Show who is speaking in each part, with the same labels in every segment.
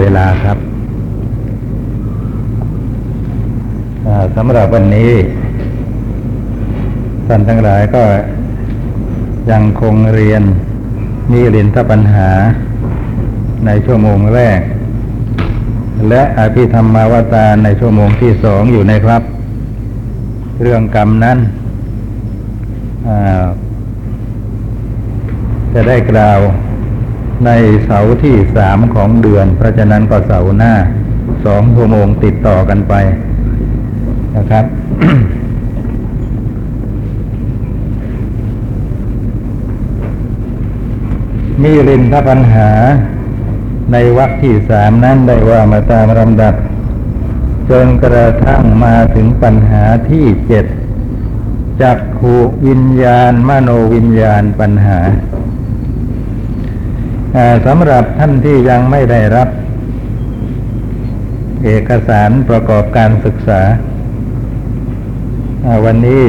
Speaker 1: เวลาครับสำหรับวันนี้ ท่านทั้งหลายก็ยังคงเรียนนิรินทปัญหาในชั่วโมงแรก และอภิธรรมาวตารในชั่วโมงที่สองอยู่นะครับ เรื่องกรรมนั้นจะได้กล่าว ในเสาร์ที่สามของเดือน เพราะฉะนั้นก็เสาร์หน้าสองชั่วโมงติดต่อกันไปนะครับ มีรินทปัญหา ในวรรคที่สามนั้นได้ว่ามาตามลำดับ จนกระทั่งมาถึงปัญหาที่เจ็ดจักขูวิญญาณ มโนวิญญาณปัญหาอ่า สำหรับท่านที่ยังไม่ได้รับ เอกสารประกอบการศึกษา วันนี้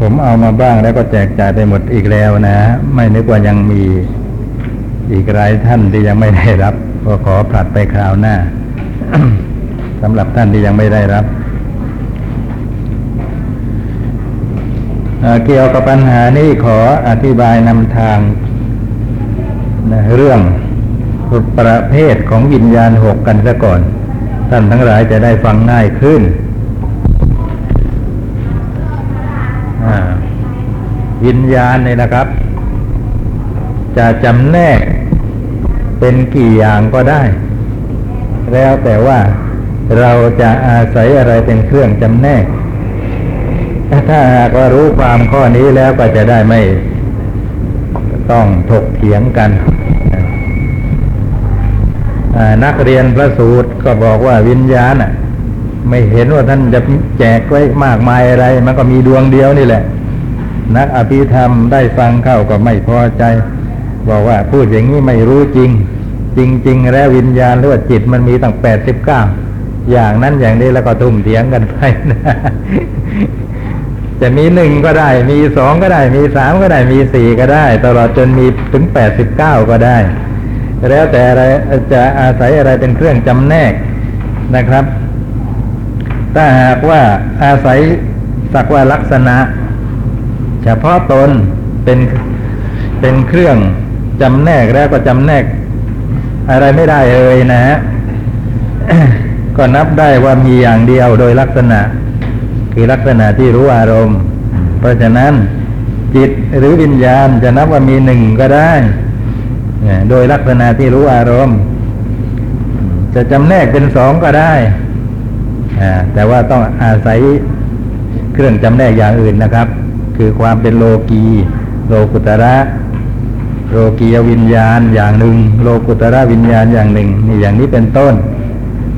Speaker 1: ผมเอามาบ้างแล้วก็แจกจ่ายไปหมดอีกแล้วนะ ไม่นึกว่ายังมีอีกหลายท่านที่ยังไม่ได้รับ ก็ขอผลัดไปคราวหน้าสำหรับท่านที่ยังไม่ได้รับเเกี่ยวกับปัญหานี้ขออธิบายนำทาง นะเรื่องประเภทของวิญญาณหกกันซะก่อน ท่านทั้งหลายจะได้ฟังง่ายขึ้น วิญญาณเนี่ยนะครับ จะจำแนกเป็นกี่อย่างก็ได้ แล้วแต่ว่าเราจะอาศัยอะไรเป็นเครื่องจำแนก ถ้าหากว่ารู้ความข้อนี้แล้วก็จะได้ไม่ต้องถกเถียงกัน นักเรียนพระสูตรก็บอกว่าวิญญาณน่ะ ไม่เห็นว่าท่านจะแจกไว้มากมายอะไร มันก็มีดวงเดียวนี่แหละ นักอภิธรรมได้ฟังเข้าก็ไม่พอใจ บอกว่าพูดอย่างนี้ไม่รู้จริง จริง ๆ แล้ววิญญาณหรือว่าจิตมันมีตั้งแปดสิบเก้าอย่างนั้นอย่างนี้แล้วก็ทุ่มเถียงกันไปนะจะมีหนึ่งก็ได้ มีสองก็ได้ มีสามก็ได้ มีสี่ก็ได้ ตลอดจนมีถึงแปดสิบเก้าก็ได้ แล้วแต่อะไรจะอาศัยอะไรเป็นเครื่องจำแนกนะครับ ถ้าหากว่าอาศัยสักว่าลักษณะ เฉพาะตนเป็นเป็นเครื่องจำแนกแล้วก็จำแนก อะไรไม่ได้เลยนะฮะก็นับได้ว่ามีอย่างเดียวโดยลักษณะ คือลักษณะที่รู้อารมณ์ เพราะฉะนั้นจิตหรือวิญญาณจะนับว่ามีหนึ่งก็ได้ โดยลักษณะที่รู้อารมณ์ จะจำแนกเป็นสองก็ได้แต่ว่าต้องอาศัยเครื่องจำแนกอย่างอื่นนะครับ คือความเป็นโลกีโลกุตระโลกียวิญญาณอย่างหนึ่ง โลกุตระวิญญาณอย่างหนึ่งนี่อย่างนี้เป็นต้น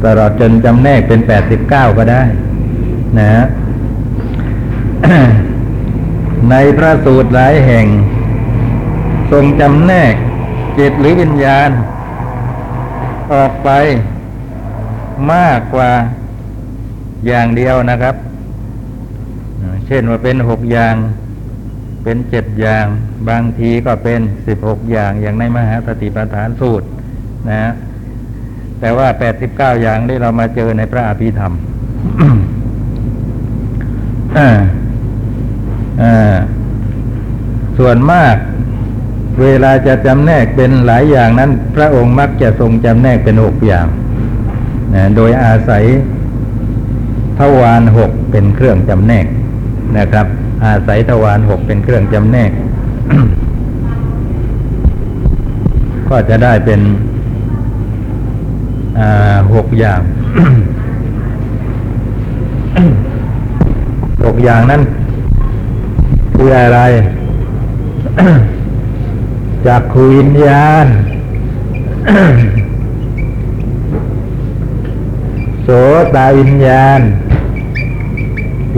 Speaker 1: ตลอดจนจำแนกเป็นแปดสิบเก้าก็ได้ นะฮะในพระสูตรหลายแห่ง ทรงจำแนก จิตหรือวิญญาณ ออกไปมากกว่าอย่างเดียวนะครับ เช่นว่าเป็นหกอย่าง เป็นเจ็ดอย่าง บางทีก็เป็นสิบหกอย่างอย่างในมหาสติปัฏฐานสูตรนะฮะแต่ว่าแปดสิบเก้าอย่างที่เรามาเจอในพระอภิธรรมอ่าอ่าส่วนมาก เวลาจะจำแนกเป็นหลายอย่างนั้น พระองค์มักจะทรงจำแนกเป็นหกอย่างนะโดยอาศัยทวารหกเป็นเครื่องจำแนกนะครับ อาศัยทวารหกเป็นเครื่องจำแนก ก็จะได้เป็นหกอย่างหกอย่างนั้นคืออะไร จากขูวิญญาณ โสตาวิญญาณ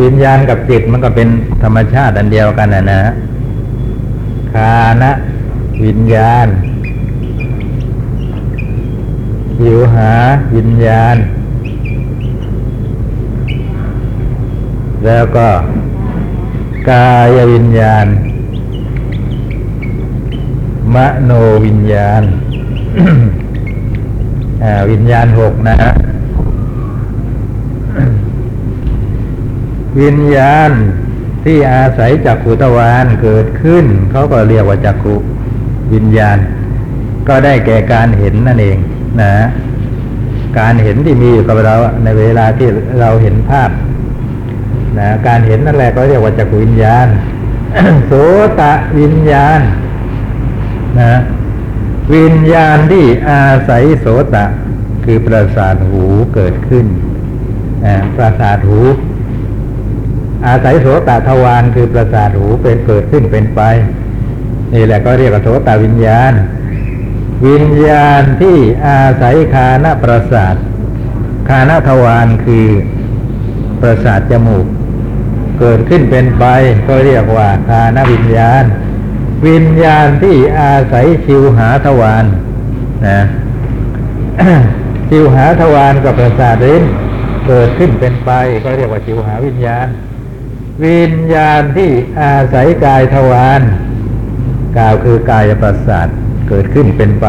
Speaker 1: วิญญาณกับจิตมันก็เป็นธรรมชาติอันเดียวกันนะนะคานะวิญญาณหิวหาวิญญาณ แล้วก็กายวิญญาณ มโนวิญญาณอ่าวิญญาณหกนะฮะวิญญาณที่อาศัยจักขุทวารเกิดขึ้น เขาก็เรียกว่าจักขุวิญญาณ ก็ได้แก่การเห็นนั่นเองนะ การเห็นที่มีอยู่กับเราในเวลาที่เราเห็นภาพนะการเห็นนั่นแหละก็เรียกว่าจักขุวิญญาณ โสตะวิญญาณ นะ วิญญาณที่อาศัยโสตะ คือประสาทหูเกิดขึ้นนะประสาทหู อาศัยโสตะทวารคือประสาทหูเป็นเกิดขึ้นเป็นไป นี่แหละก็เรียกว่าโสตวิญญาณ วิญญาณที่อาศัยคานประสาทคานทวารคือประสาทจมูก เกิดขึ้นเป็นไปก็เรียกว่าคานวิญญาณ วิญญาณที่อาศัยชิวหาทวารนะชิวหาทวารกับประสาทลิ้นเกิดขึ้นเป็นไปก็เรียกว่าชิวหาวิญญาณ วิญญาณที่อาศัยกายทวารกล่าวคือกายประสาทเกิดขึ้นเป็นไป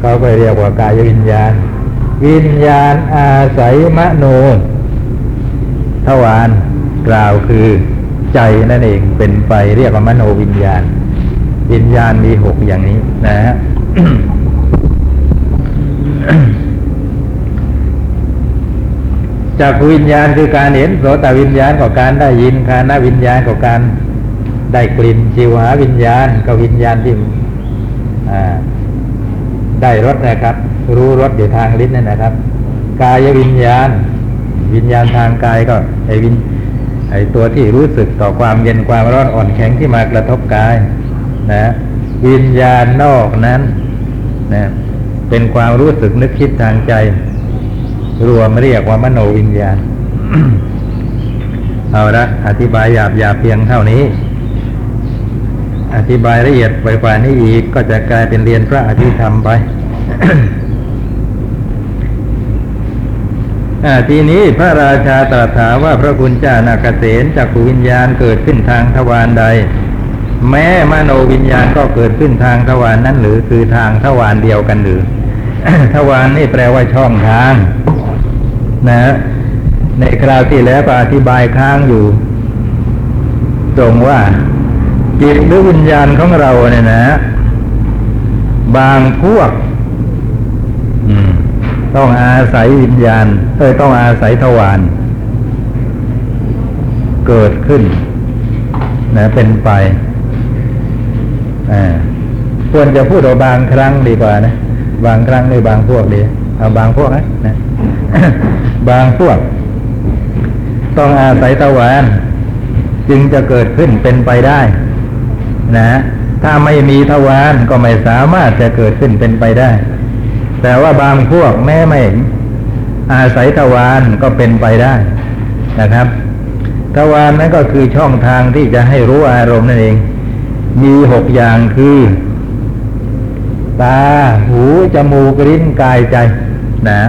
Speaker 1: เขาก็เรียกว่ากายวิญญาณ วิญญาณอาศัยมโนทวารกล่าวคือใจนั่นเองเป็นไปเรียกว่ามโนวิญญาณ วิญญาณมีหกอย่างนี้นะฮะจากวิญญาณคือการเห็นโสตวิญญาณกับการได้ยินคานวิญญาณกับการได้กลิ่นจิวหาวิญญาณกับวิญญาณที่ได้รสนะครับ รู้รสอยู่ทางลิ้นนั่นนะครับ กายวิญญาณ วิญญาณทางกายก็ไอวิญไอตัวที่รู้สึกต่อความเย็นความร้อนอ่อนแข็งที่มากระทบกาย นะวิญญาณนอกนั้นนะเป็นความรู้สึกนึกคิดทางใจ รวมเรียกว่ามโนวิญญาณ เอาละอธิบายหยาบหยาบเพียงเท่านี้ อธิบายละเอียดไปกว่านี้อีกก็จะกลายเป็นเรียนพระอภิธรรมไปทีนี้พระราชาตรัสถามว่าพระคุณเจ้านาคเษนจากขูวิญญาณเกิดขึ้นทางทวารใด แม้มโนวิญญาณก็เกิดขึ้นทางทวารนนั้นหรือคือทางทวารเดียวกันหรือทวารนี่แปลว่าช่องทาง นะ ในคราวที่แล้วก็อธิบายค้างอยู่ ตรงว่า จิตหรือวิญญาณของเราเนี่ยนะ บางพวกต้องอาศัยวิญญาณเอ้ยต้องอาศัยทวารเกิดขึ้นนะเป็นไป ควรจะพูดเอาบางครั้งดีกว่านะ บางครั้งหรือบางพวกดีเอาบางพวกนะนะบางพวก ต้องอาศัยทวารจึงจะเกิดขึ้นเป็นไปได้ นะ ถ้าไม่มีทวารก็ไม่สามารถจะเกิดขึ้นเป็นไปได้ แต่ว่าบางพวกแม้ไม่อาศัยทวารก็เป็นไปได้นะครับทวารนั้นก็คือช่องทางที่จะให้รู้อารมณ์นั่นเอง มีหกอย่างคือ ตา หู จมูก ลิ้น กาย ใจ นะ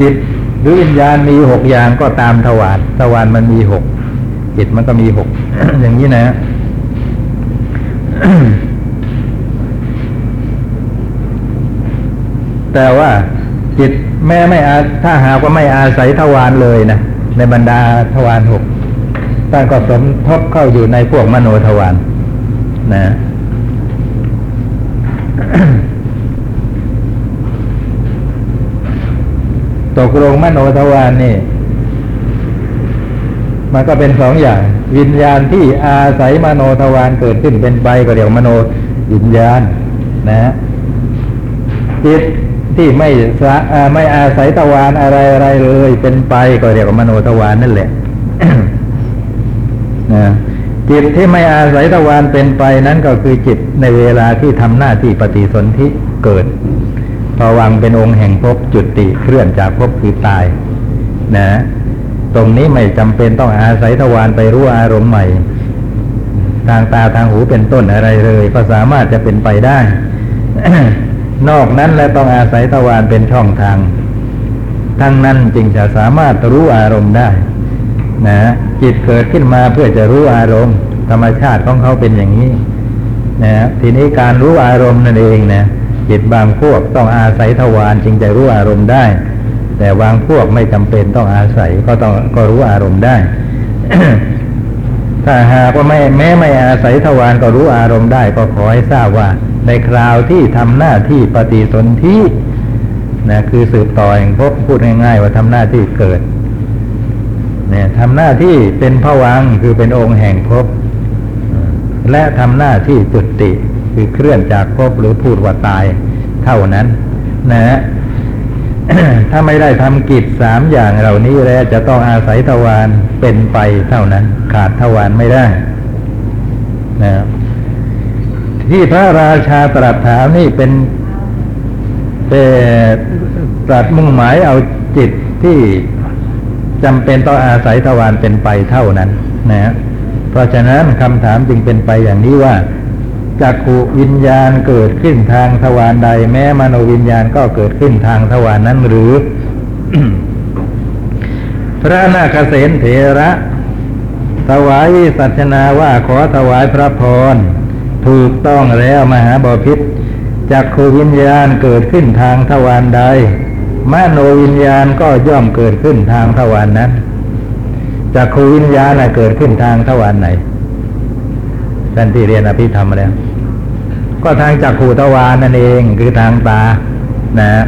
Speaker 1: จิตหรือวิญญาณมีหกอย่างก็ตามทวารทวารมันมีหกจิตมันก็มีหกอย่างนี้นะ แต่ว่าจิตแม้ไม่อาถ้าหากว่าไม่อาศัยทวารเลยนะในบรรดาทวารหก ท่านก็สมทบเข้าอยู่ในพวกมโนทวารนะ ตกลงมโนทวารนี่ มันก็เป็นสองอย่าง วิญญาณที่อาศัยมโนทวารเกิดขึ้นเป็นไปก็เรียกมโนวิญญาณ นะจิตที่ไม่สะไม่อาศัยทวารอะไรอะไรเลย เป็นไปก็เรียกว่ามโนทวารนั่นแหละ นะจิตที่ไม่อาศัยทวารเป็นไปนั้นก็คือจิตในเวลาที่ทำหน้าที่ปฏิสนธิเกิดภวังเป็นองค์แห่งภพจุติเคลื่อนจากภพคือตาย นะ ตรงนี้ไม่จำเป็นต้องอาศัยทวารไปรู้อารมณ์ใหม่ ทางตาทางหูเป็นต้นอะไรเลย ก็สามารถจะเป็นไปได้ นอกนั้นและต้องอาศัยทวารเป็นช่องทาง ทั้งนั้นจึงจะสามารถรู้อารมณ์ได้ นะจิตเกิดขึ้นมาเพื่อจะรู้อารมณ์ ธรรมชาติของเขาเป็นอย่างนี้นะทีนี้การรู้อารมณ์นั่นเองนะจิตบางพวกต้องอาศัยทวารจึงจะรู้อารมณ์ได้ แต่บางพวกไม่จำเป็นต้องอาศัยก็ต้องก็รู้อารมณ์ได้ ถ้าหากว่าไม่แม้ไม่อาศัยทวารก็รู้อารมณ์ได้ ก็ขอให้ทราบว่า ในคราวที่ทำหน้าที่ปฏิสนธินะคือสืบต่อแห่งภพพูดง่ายๆว่าทำหน้าที่เกิด เนี่ยทำหน้าที่เป็นผวังคือเป็นองค์แห่งภพและทำหน้าที่จุติคือเคลื่อนจากภพหรือพูดว่าตายเท่านั้น นะฮะถ้าไม่ได้ทำกิจสามอย่างเหล่านี้แล้วจะต้องอาศัยทวารเป็นไปเท่านั้น ขาดทวารไม่ได้นะครับที่พระราชาตรัสถามนี่เป็นเป็นตรัสมุ่งหมายเอาจิตที่ จำเป็นต้องอาศัยทวารเป็นไปเท่านั้นนะฮะเพราะฉะนั้นคำถามจึงเป็นไปอย่างนี้ว่าจักขุวิญญาณเกิดขึ้นทางทวารใด แม้มโนวิญญาณก็เกิดขึ้นทางทวารนั้นหรือ พระนาคเษนเถระ ถวายสัชนาว่าขอถวายพระพรถูกต้องแล้วมหาบาพิษจักขูวิญญาณเกิดขึ้นทางทวารใด มโนวิญญาณก็ย่อมเกิดขึ้นทางทวารนนั้นจักขูวิญญาณเกิดขึ้นทางทวารไหนท่านที่เรียนอภิธรรมแล้วก็ทางจักขูทวารนั่นเองคือทางตา นะ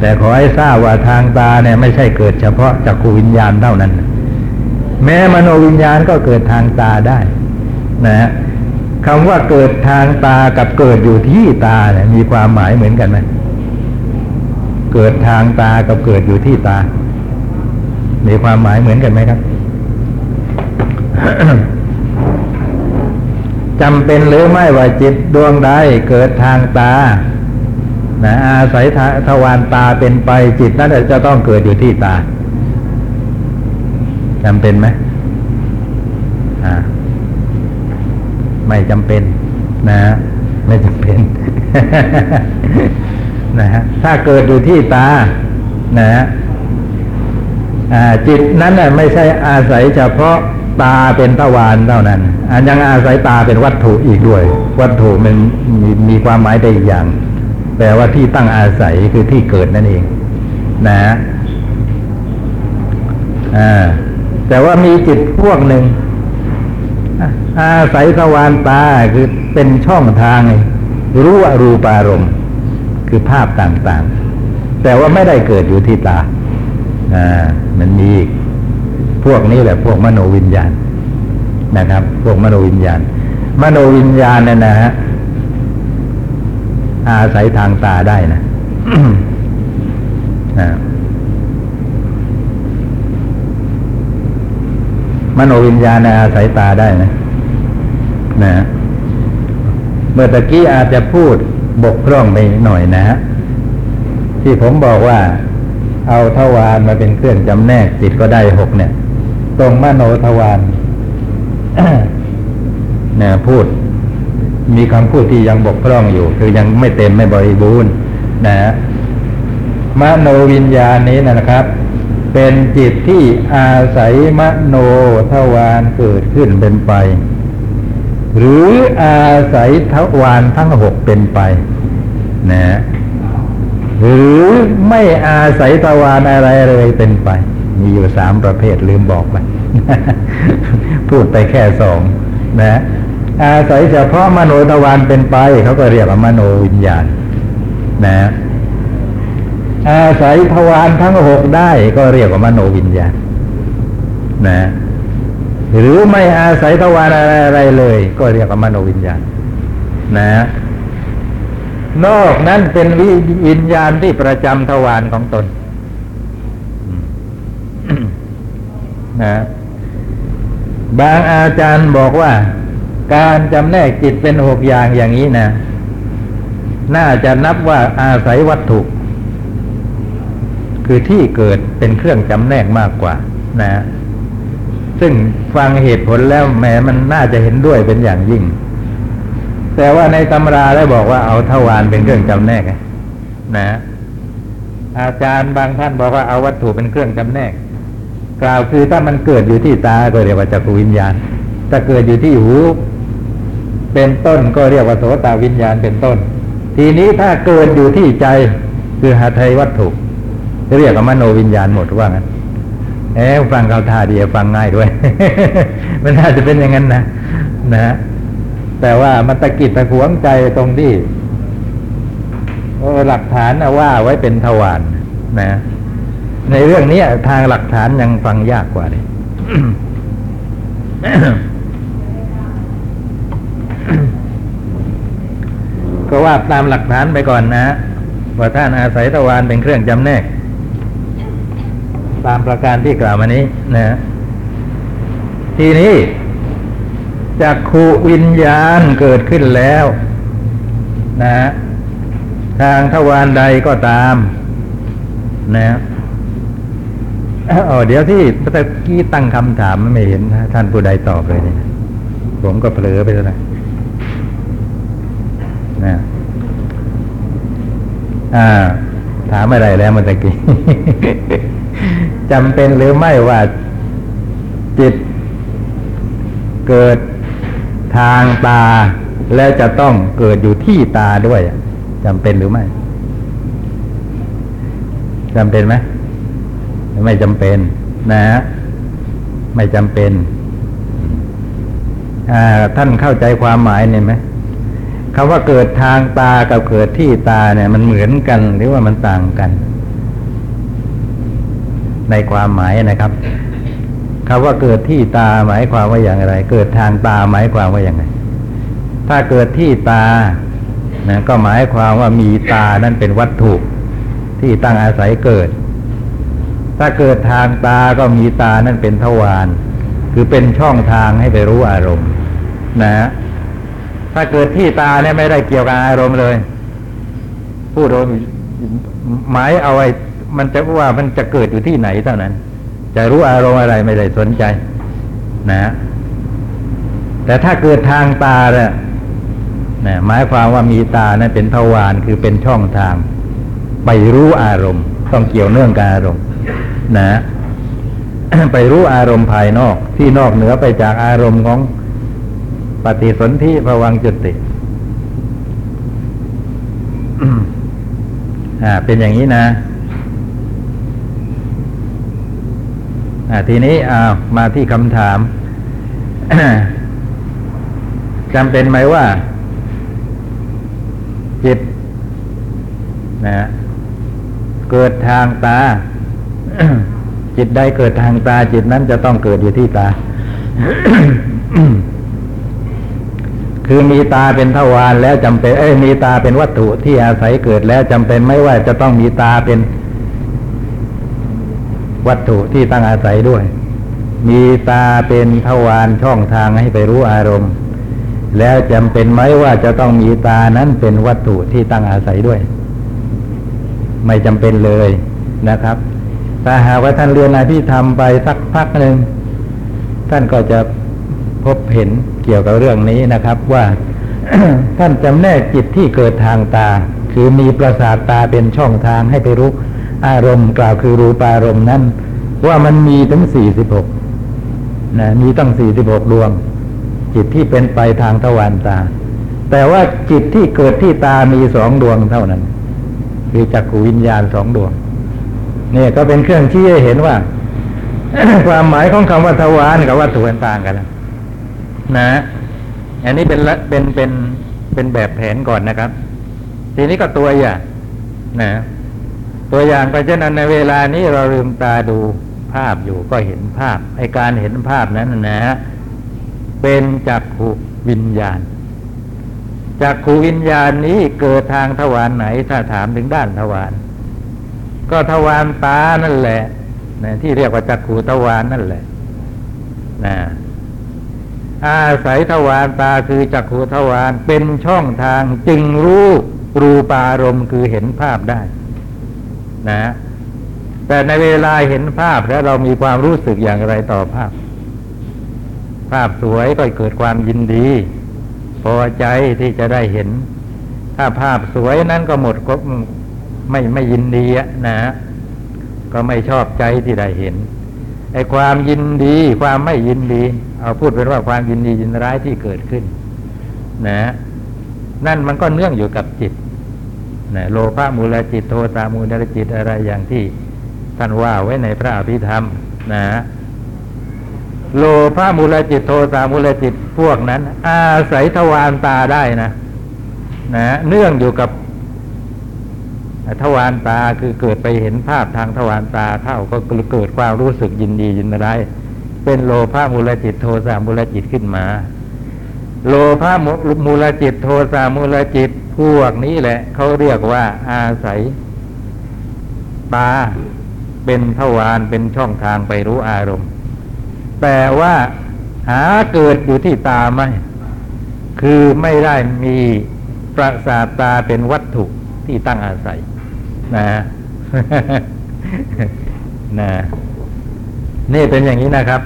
Speaker 1: แต่ขอให้ทราบว่าทางตาเนี่ยไม่ใช่เกิดเฉพาะจักขูวิญญาณเท่านั้น แม้มโนวิญญาณก็เกิดทางตาได้ นะคำว่าเกิดทางตากับเกิดอยู่ที่ตาเนี่ยมีความหมายเหมือนกันไหม เกิดทางตากับเกิดอยู่ที่ตา มีความหมายเหมือนกันไหมครับจำเป็นหรือไม่ว่าจิตดวงใดเกิดทางตานะอาศัยททวารตาเป็นไปจิตนั้นจะต้องเกิดอยู่ที่ตาจำเป็นไหมอ่าไม่จำเป็น นะ ไม่จำเป็น นะฮะถ้าเกิดอยู่ที่ตานะฮะจิตนั้นน่ไม่ใช่อาศัยเฉพาะตาเป็นตะวานเท่านั้นยังอาศัยตาเป็นวัตถุอีกด้วย วัตถุมันมีมีความหมายได้อีกอย่าง แปลว่าที่ตั้งอาศัยคือที่เกิดนั่นเอง นะฮะแต่ว่ามีจิตพวกหนึ่งอาศัยทวารตาคือเป็นช่องทาง รู้อรูปารมณ์ คือภาพต่างๆ แต่ว่าไม่ได้เกิดอยู่ที่ตาอ่ามันมีอีกพวกนี้แหละพวกมโนวิญญาณนะครับ พวกมโนวิญญาณ มโนวิญญาณเนี่ยนะฮะอาศัยทางตาได้นะมโนวิญญาณอาศัยตาได้นะนะเมื่อตะกี้อาจจะพูด บกพร่องไปหน่อยนะฮะที่ผมบอกว่า เอาทวารมาเป็นเครื่องจำแนกจิตก็ได้หกเนี่ย ตรงมโนทวารเนี่ยพูด มีคำพูดที่ยังบกพร่องอยู่ คือยังไม่เต็มไม่บริบูรณ์นะฮะมโนวิญญาณนี้นะครับ เป็นจิตที่อาศัยมโนทวารเกิดขึ้นเป็นไป หรืออาศัยทวารทั้งหกเป็นไปนะหรือไม่อาศัยทวารอะไรเลยเป็นไป มีอยู่สามประเภทลืมบอกไปพูดไปแค่สองนะอาศัยเฉพาะมโนทวารเป็นไปเขาก็เรียกว่ามโนวิญญาณ นะ อาศัยทวารทั้งหกได้ก็เรียกว่ามโนวิญญาณ นะ หรือไม่อาศัยทวารอะไรเลย ก็เรียกว่ามโนวิญญาณ นะ นอกนั้นเป็นวิวญญาณที่ประจำทวารของตนนะบางอาจารย์บอกว่า การจำแนกจิตเป็นหกอย่างอย่างนี้นะ น่าจะนับว่าอาศัยวัตถุ คือที่เกิดเป็นเครื่องจำแนกมากกว่า นะ ซึ่งฟังเหตุผลแล้วแหมมันน่าจะเห็นด้วยเป็นอย่างยิ่ง แต่ว่าในตำราได้บอกว่าเอาทวารเป็นเครื่องจำแนกนะ อาจารย์บางท่านบอกว่าเอาวัตถุเป็นเครื่องจำแนก กล่าวคือถ้ามันเกิดอยู่ที่ตาก็เรียกว่าจักรวิญญาณถ้าเกิดอยู่ที่หู เป็นต้นก็เรียกว่าโสตวิญญาณเป็นต้น ทีนี้ถ้าเกิดอยู่ที่ใจคือหาไทยวัตถุเรียกว่ามโนวิญญาณหมดว่างั้น เอ๊ฟังเขาท่าดีฟังง่ายด้วย มันน่าจะเป็นอย่างนั้นนะนะแต่ว่ามันตะกิดตะขวงใจตรงที่หลักฐานว่าไว้เป็นทวารนะ ในเรื่องนี้ทางหลักฐานยังฟังยากกว่าเลยก็ว่าตามหลักฐานไปก่อนนะว่าท่านอาศัยทวารเป็นเครื่องจำแนก ตามประการที่กล่าวมานี้นะทีนี้จากขูวิญญาณเกิดขึ้นแล้ว นะ ทางทวารใดก็ตาม นะอ๋อเดี๋ยวที่ตะกี้ตั้งคำถามไม่เห็นท่านผู้ใดตอบเลยนี่ผมก็เผลอไปแล้วนะนะอ่า ถามอะไรแล้วเมื่อกี้ จำเป็นหรือไม่ว่าจิตเกิดทางตา แล้วจะต้องเกิดอยู่ที่ตาด้วยจำเป็นหรือไม่จำเป็นไหมไม่จำเป็น นะฮะไม่จำเป็นท่านเข้าใจความหมายเนี่ยไหมคำว่าเกิดทางตากับเกิดที่ตาเนี่ย มันเหมือนกันหรือว่ามันต่างกัน ในความหมายนะครับคำว่าเกิดที่ตาหมายความว่าอย่างไร เกิดทางตาหมายความว่าอย่างไร ถ้าเกิดที่ตานะก็หมายความว่ามีตานั่นเป็นวัตถุ ที่ตั้งอาศัยเกิด ถ้าเกิดทางตาก็มีตานั่นเป็นทวารคือเป็นช่องทางให้ไปรู้อารมณ์ นะถ้าเกิดที่ตาเนี่ยไม่ได้เกี่ยวกับอารมณ์เลย พูดโดยหมายเอาไว้ มันจะว่ามันจะเกิดอยู่ที่ไหนเท่านั้น จะรู้อารมณ์อะไรไม่ได้สนใจ นะ แต่ถ้าเกิดทางตาเนี่ยนะหมายความว่ามีตานั้นเป็นทวารคือเป็นช่องทาง ไปรู้อารมณ์ ต้องเกี่ยวเนื่องกับอารมณ์ นะไปรู้อารมณ์ภายนอก ที่นอกเหนือไปจากอารมณ์ของปฏิสนธิภวังจุติอ่าเป็นอย่างนี้นะ อ่า ทีนี้อามาที่คำถามจำเป็นไหมว่าจิตนะเกิดทางตา จิตใดเกิดทางตา จิตนั้นจะต้องเกิดอยู่ที่ตา คือมีตาเป็นทวารแล้วจำเป็น เอ้ยมีตาเป็นวัตถุที่อาศัยเกิดแล้วจำเป็นไม่ว่าจะต้องมีตาเป็น วัตถุที่ตั้งอาศัยด้วย มีตาเป็นทวารช่องทางให้ไปรู้อารมณ์ แล้วจำเป็นไหมว่าจะต้องมีตานั้นเป็นวัตถุที่ตั้งอาศัยด้วย ไม่จำเป็นเลยนะครับถ้าหากว่าท่านเรียนอภิธรรมไปสักพักหนึ่งท่านก็จะพบเห็นเกี่ยวกับเรื่องนี้นะครับ ว่าท่านจำแนกจิตที่เกิดทางตา คือมีประสาทตาเป็นช่องทางให้ไปรู้ อารมณ์กล่าวคือรูปารมณ์นั้น ว่ามันมีถึงสี่สิบหกนะมีตั้งสี่สิบหกดวง จิตที่เป็นไปทางทวารตา แต่ว่าจิตที่เกิดที่ตามีสองดวงเท่านั้นคือจักขูวิญญาณสองดวง เนี่ยก็เป็นเครื่องชี้ให้เห็นว่า ความหมายของคำว่าทวารกับวัตถุต่างกันนะนะ อันนี้เป็นเป็นเป็นเป็นแบบแผนก่อนนะครับ ทีนี้ก็ตัวอย่างนะ ตัวอย่างไปเช่นนั้นในเวลานี้เราลืมตาดูภาพอยู่ก็เห็นภาพไอการเห็นภาพนั้นนะเป็นจักขูวิญญาณจักขูวิญญาณนี้เกิดทางทวารไหนถ้าถามถึงด้านทวารก็ทวารตานั่นแหละนะที่เรียกว่าจักขูทวารนั่นแหละนะอาศัยทวารตาคือจักขูทวารเป็นช่องทางจึงรู้รูปารมณ์คือเห็นภาพได้ นะ แต่ในเวลาเห็นภาพแล้วเรามีความรู้สึกอย่างไรต่อภาพ ภาพสวยก็เกิดความยินดี พอใจที่จะได้เห็น ถ้าภาพสวยนั้นก็หมดก็ไม่ไม่ยินดีนะ ก็ไม่ชอบใจที่ได้เห็นไอ้ความยินดี ความไม่ยินดี เอาพูดเป็นว่าความยินดียินร้ายที่เกิดขึ้น นะ นั่นมันก็เนื่องอยู่กับจิต นะโลภะมูลจิตโทสะมูลจิตอะไรอย่างที่ท่านว่าไว้ในพระอภิธรรมนะโลภะมูลจิตโทสะมูลจิตพวกนั้น อาศัยทวารตาได้นะนะเนื่องอยู่กับทวารตาคือเกิดไปเห็นภาพทางทวารตาเข้าก็เกิดความรู้สึกยินดียินร้ายเป็นโลภะมูลจิตโทสะมูลจิตขึ้นมา โลภะมูลจิตโทสะมูลจิต พวกนี้แหละเขาเรียกว่าอาศัยตาเป็นทวารเป็นช่องทางไปรู้อารมณ์ แต่ว่าหาเกิดอยู่ที่ตาไหมคือไม่ได้มีประสาทตาเป็นวัตถุที่ตั้งอาศัย นะนะนี่เป็นอย่างนี้นะครับ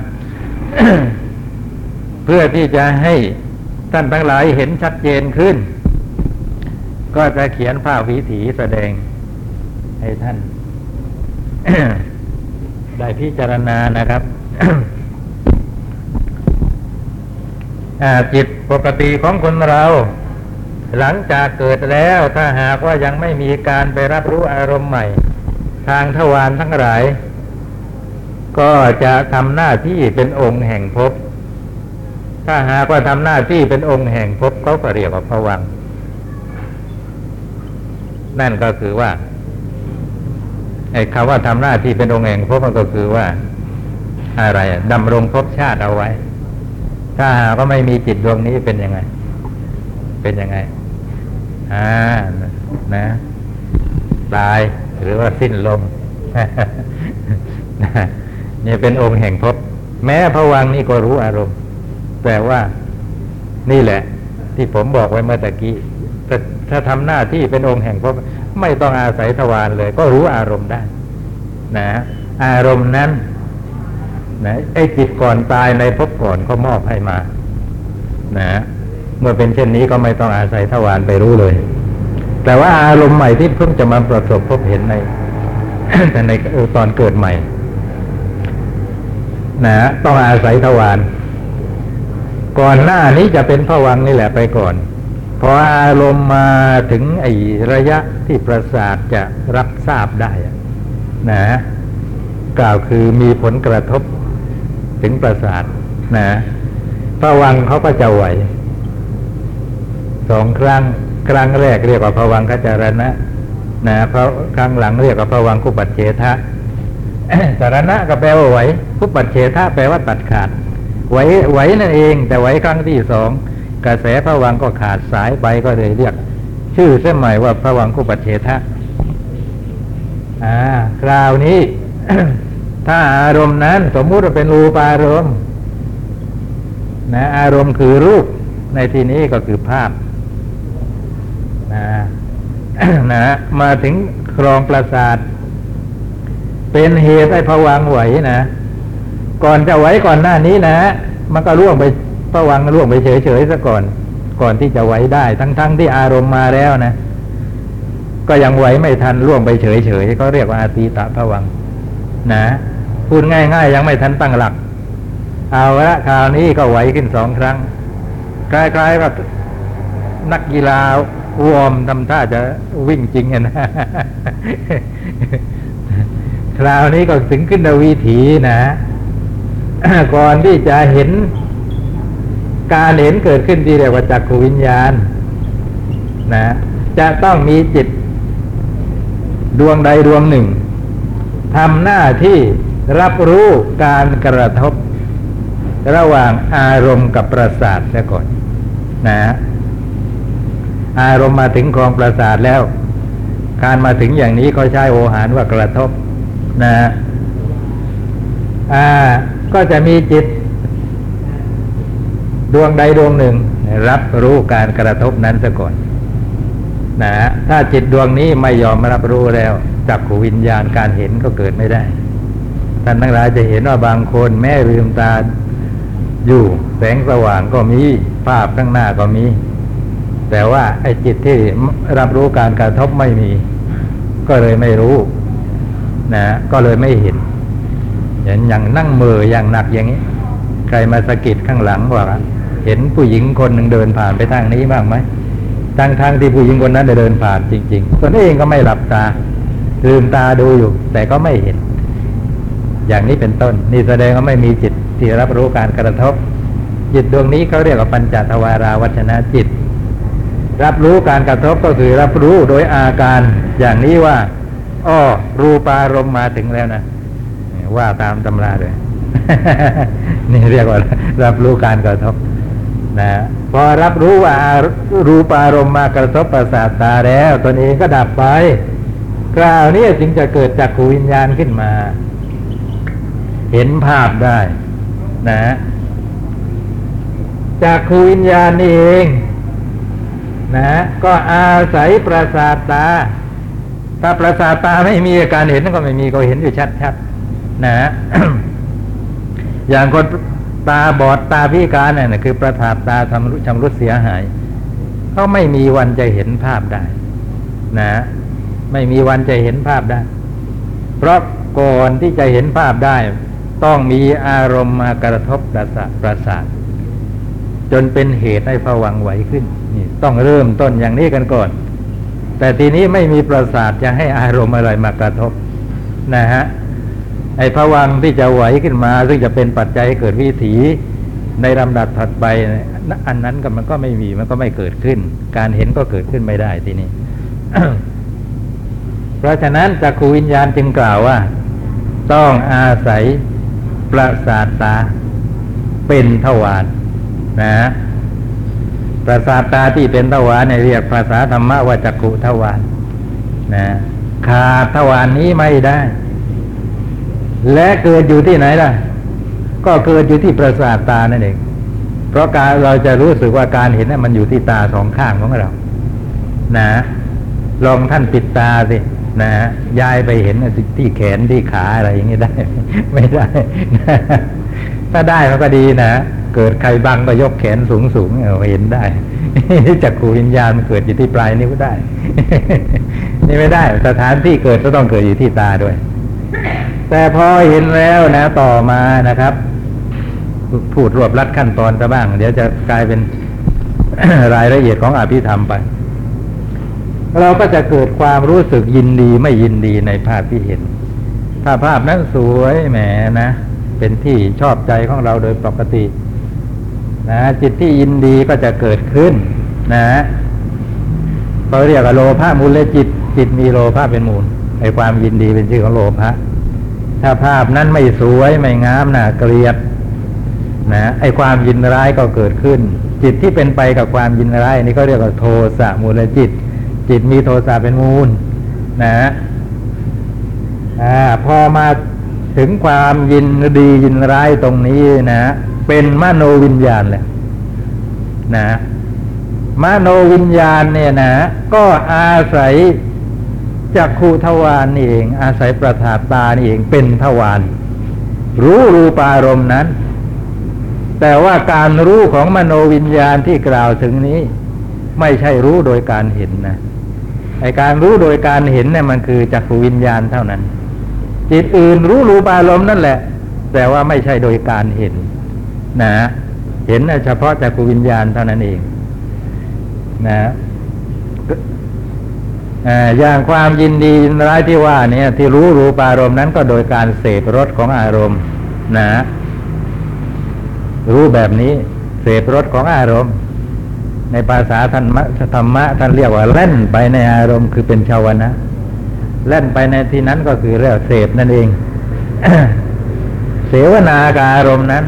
Speaker 1: เพื่อที่จะให้ท่านทั้งหลายเห็นชัดเจนขึ้น ก็จะเขียนภาพวิถีแสดงให้ท่าน ได้พิจารณานะครับจิตปกติของคนเรา หลังจากเกิดแล้วถ้าหากว่ายังไม่มีการไปรับรู้อารมณ์ใหม่ ทางทวารทั้งหลาย ก็จะทำหน้าที่เป็นองค์แห่งภพถ้าหากว่าทำหน้าที่เป็นองค์แห่งภพเขาก็เรียกว่าภวัง นั่นก็คือว่าไอ้คำว่าทำหน้าที่เป็นองค์แห่งภพมันก็คือว่า อะไรดำรงภพชาติเอาไว้ ถ้าหากว่าไม่มีจิตดวงนี้เป็นยังไง เป็นยังไงอ่านะตายหรือว่าสิ้นลมนี่เป็นองค์แห่งภพแม้พวังนี่ก็รู้อารมณ์แต่ว่านี่แหละ ที่ผมบอกไว้เมื่อตะกี้ แต่ถ้าทำหน้าที่เป็นองค์แห่งภพไม่ต้องอาศัยทวารเลย ก็รู้อารมณ์ได้ นะ อารมณ์นั้นนะไอ้จิตก่อนตายในภพก่อนก็มอบให้มา นะ เมื่อเป็นเช่นนี้ก็ไม่ต้องอาศัยทวารไปรู้เลย แต่ว่าอารมณ์ใหม่ที่เพิ่งจะมาประสบพบเห็นในแต่ในตอนเกิดใหม่ นะ ต้องอาศัยทวารก่อนหน้านี้จะเป็นผวังนี่แหละไปก่อน พออารมณ์มาถึงไอ้ระยะที่ประสาทจะรับทราบได้นะกล่าวคือมีผลกระทบถึงประสาทนะผวังเขาก็จะไหวสองครั้งครั้งแรกเรียกว่าผวังขจารณะนะเพราะครั้งหลังเรียกว่าผวังคุปัจเฉทะสารณะก็แปลว่าไหวคุปัจเฉทะแปลว่าตัดขาดไหวไหวนั่นเอง แต่ไหวครั้งที่สอง กระแสพระวังก็ขาดสายไปก็เลยเรียก ชื่อเส้นใหม่ว่าพระวังคุปัจเฉทะอ่าคราวนี้ ถ้าอารมณ์นั้น สมมุติว่าเป็นรูปอารมณ์นะอารมณ์คือรูปในที่นี้ก็คือภาพนะนะมาถึงครองประสาท เป็นเหตุให้พวังไหวนะ ก่อนจะไหวก่อนหน้านี้นะ มันก็ล่วงไป ระวังล่วงไปเฉยๆซะก่อน ก่อนที่จะไหวได้ ทั้งๆทที่อารมณ์มาแล้วนะ ก็ยังไหวไม่ทันล่วงไปเฉยๆเขาเรียกว่าอาตีตะผวัง นะพูดง่ายๆ ยังไม่ทันตั้งหลัก เอาละคราวนี้ก็ไหวขึ้นสองครั้งคล้ายๆกับนักกีฬาวอร์มทำท่าจะวิ่งจริงนะคราวนี้ก็ถึงขึ้นวีถีนะ ก่อนที่จะเห็น การเห็นเกิดขึ้นที่เรียกว่าจักขวิญญาณ นะ จะต้องมีจิต ดวงใดดวงหนึ่งทำหน้าที่รับรู้การกระทบ ระหว่างอารมณ์กับประสาทเสียก่อน นะ อารมณ์มาถึงคลองประสาทแล้ว การมาถึงอย่างนี้เขาใช้โอหารว่ากระทบ นะอ่าก็จะมีจิต ดวงใดดวงหนึ่ง รับรู้การกระทบนั้นซะก่อนนะถ้าจิตดวงนี้ไม่ยอมรับรู้แล้วจักขวิญญาณการเห็นก็เกิดไม่ได้ท่านทั้งหลายจะเห็นว่าบางคนแม่ลืมตาอยู่แสงสว่างก็มีภาพข้างหน้าก็มี แต่ว่าไอ้จิตที่รับรู้การกระทบไม่มี ก็เลยไม่รู้นะก็เลยไม่เห็นเห็นอย่างนั่งมืออย่างหนักอย่างนี้ ใครมาสะกิดข้างหลังว่า เห็นผู้หญิงคนหนึ่งเดินผ่านไปทางนี้บ้างไหมทั้งทางที่ผู้หญิงคนนั้นเดินผ่านจริง ๆ ตนเองก็ไม่หลับตาลืมตาดูอยู่ แต่ก็ไม่เห็น อย่างนี้เป็นต้น นี่แสดงว่าไม่มีจิตที่รับรู้การกระทบ จิตดวงนี้เขาเรียกว่าปัญจทวาราวัชนะจิต รับรู้การกระทบก็คือรับรู้โดยอาการอย่างนี้ว่าอ้อรูปารมมาถึงแล้วนะว่าตามตำราเลยนี่เรียกว่า รับรู้การกระทบ นะพอรับรู้ว่ารูปารมณ์มากระทบประสาทตาแล้วตนเองก็ดับไปคราวนี้จึงจะเกิดจากขูวิญญาณขึ้นมา เห็นภาพได้ นะ จากขูวิญญาณนี่เอง นะ ก็อาศัยประสาทตา ถ้าประสาทตาไม่มีอาการเห็นก็ไม่มีก็เห็นอยู่ชัดๆนะ อย่างคน ตาบอดตาพิการเนี่ยนคือประสาทตาทำรุชำรุดเสียหายเขาไม่มีวันจะเห็นภาพได้ นะ ไม่มีวันจะเห็นภาพได้ เพราะก่อนที่จะเห็นภาพได้ ต้องมีอารมณ์มากระทบประสาทประสาทจนเป็นเหตุให้ผวังไหวขึ้นนี่ต้องเริ่มต้นอย่างนี้กันก่อน แต่ทีนี้ไม่มีประสาทจะให้อารมณ์อะไรมากระทบ นะฮะ ไอ้ผวังที่จะไหวขึ้นมา ซึ่งจะเป็นปัจจัยให้เกิดวิถีในลำดับถัดไป อันนั้นก็มันก็ไม่มีมันก็ไม่เกิดขึ้น การเห็นก็เกิดขึ้นไม่ได้ทีนี้เพราะฉะนั้นจักขูวิญญาณจึงกล่าวว่า ต้องอาศัยประสาทตาเป็นทวารนะประสาทตาที่เป็นทวารเนี่ยเรียกภาษาธรรมะว่าจักขุทวารนะขาดทวารนี้ไม่ได้ และเกิดอยู่ที่ไหนล่ะ ก็เกิดอยู่ที่ประสาทตานั่นเอง เพราะการเราจะรู้สึกว่าการเห็นนั้นมันอยู่ที่ตาสองข้างของเรา นะ ลองท่านปิดตาสินะยายไปเห็นที่แขนที่ขาอะไรอย่างนี้ได้ ไม่ได้ถ้าได้มันก็ดีนะเกิดใครบังก็ยกแขนสูงสูงเอเห็นได้จักขูวิญญาณมันเกิดอยู่ที่ปลายนิ้วได้ นี่ไม่ได้ สถานที่เกิดก็ต้องเกิดอยู่ที่ตาด้วย แต่พอเห็นแล้วนะต่อมานะครับ พูดรวบรัดขั้นตอนซะบ้าง เดี๋ยวจะกลายเป็นรายละเอียดของอภิธรรมไป เราก็จะเกิดความรู้สึกยินดีไม่ยินดีในภาพที่เห็น ถ้าภาพนั้นสวยแหมนะ เป็นที่ชอบใจของเราโดยปกติ นะจิตที่ยินดีก็จะเกิดขึ้น นะเขาเรียกว่าโลภะมูลจิต จิตมีโลภะเป็นมูลไอความยินดีเป็นชื่อของโลภะ ถ้าภาพนั้นไม่สวยไม่งามน่ะเกลียดนะไอความยินร้ายก็เกิดขึ้น จิตที่เป็นไปกับความยินร้ายนี่ก็เรียกว่าโทสะมูลจิต จิตมีโทสะเป็นมูลนะอ่าพอมาถึงความยินดียินร้ายตรงนี้นะ เป็นมโนวิญญาณแหละนะมโนวิญญาณเนี่ยนะ ก็อาศัย จักขูทวารนี่เอง อาศัยประสาทตานี่เองเป็นทวารรู้รูปารมณ์นั้น แต่ว่าการรู้ของมโนวิญญาณที่กล่าวถึงนี้ ไม่ใช่รู้โดยการเห็นนะไอการรู้โดยการเห็นเนี่ยมันคือจักขวิญญาณเท่านั้น จิตอื่นรู้รูปารมณ์นั่นแหละ แต่ว่าไม่ใช่โดยการเห็น นะ เห็นเฉพาะจักขวิญญาณเท่านั้นเอง นะ อย่างความยินดียินร้ายที่ว่าเนี่ยที่รู้รูปารมณ์นั้นก็โดยการเสพรสของอารมณ์นะรู้แบบนี้เสพรสของอารมณ์ ในภาษาธรรมะธรรมะท่านเรียกว่าเล่นไปในอารมณ์คือเป็นชาวนะเล่นไปในที่นั้นก็คือเรียกเสพนั่นเองเสวนากับอารมณ์นั้น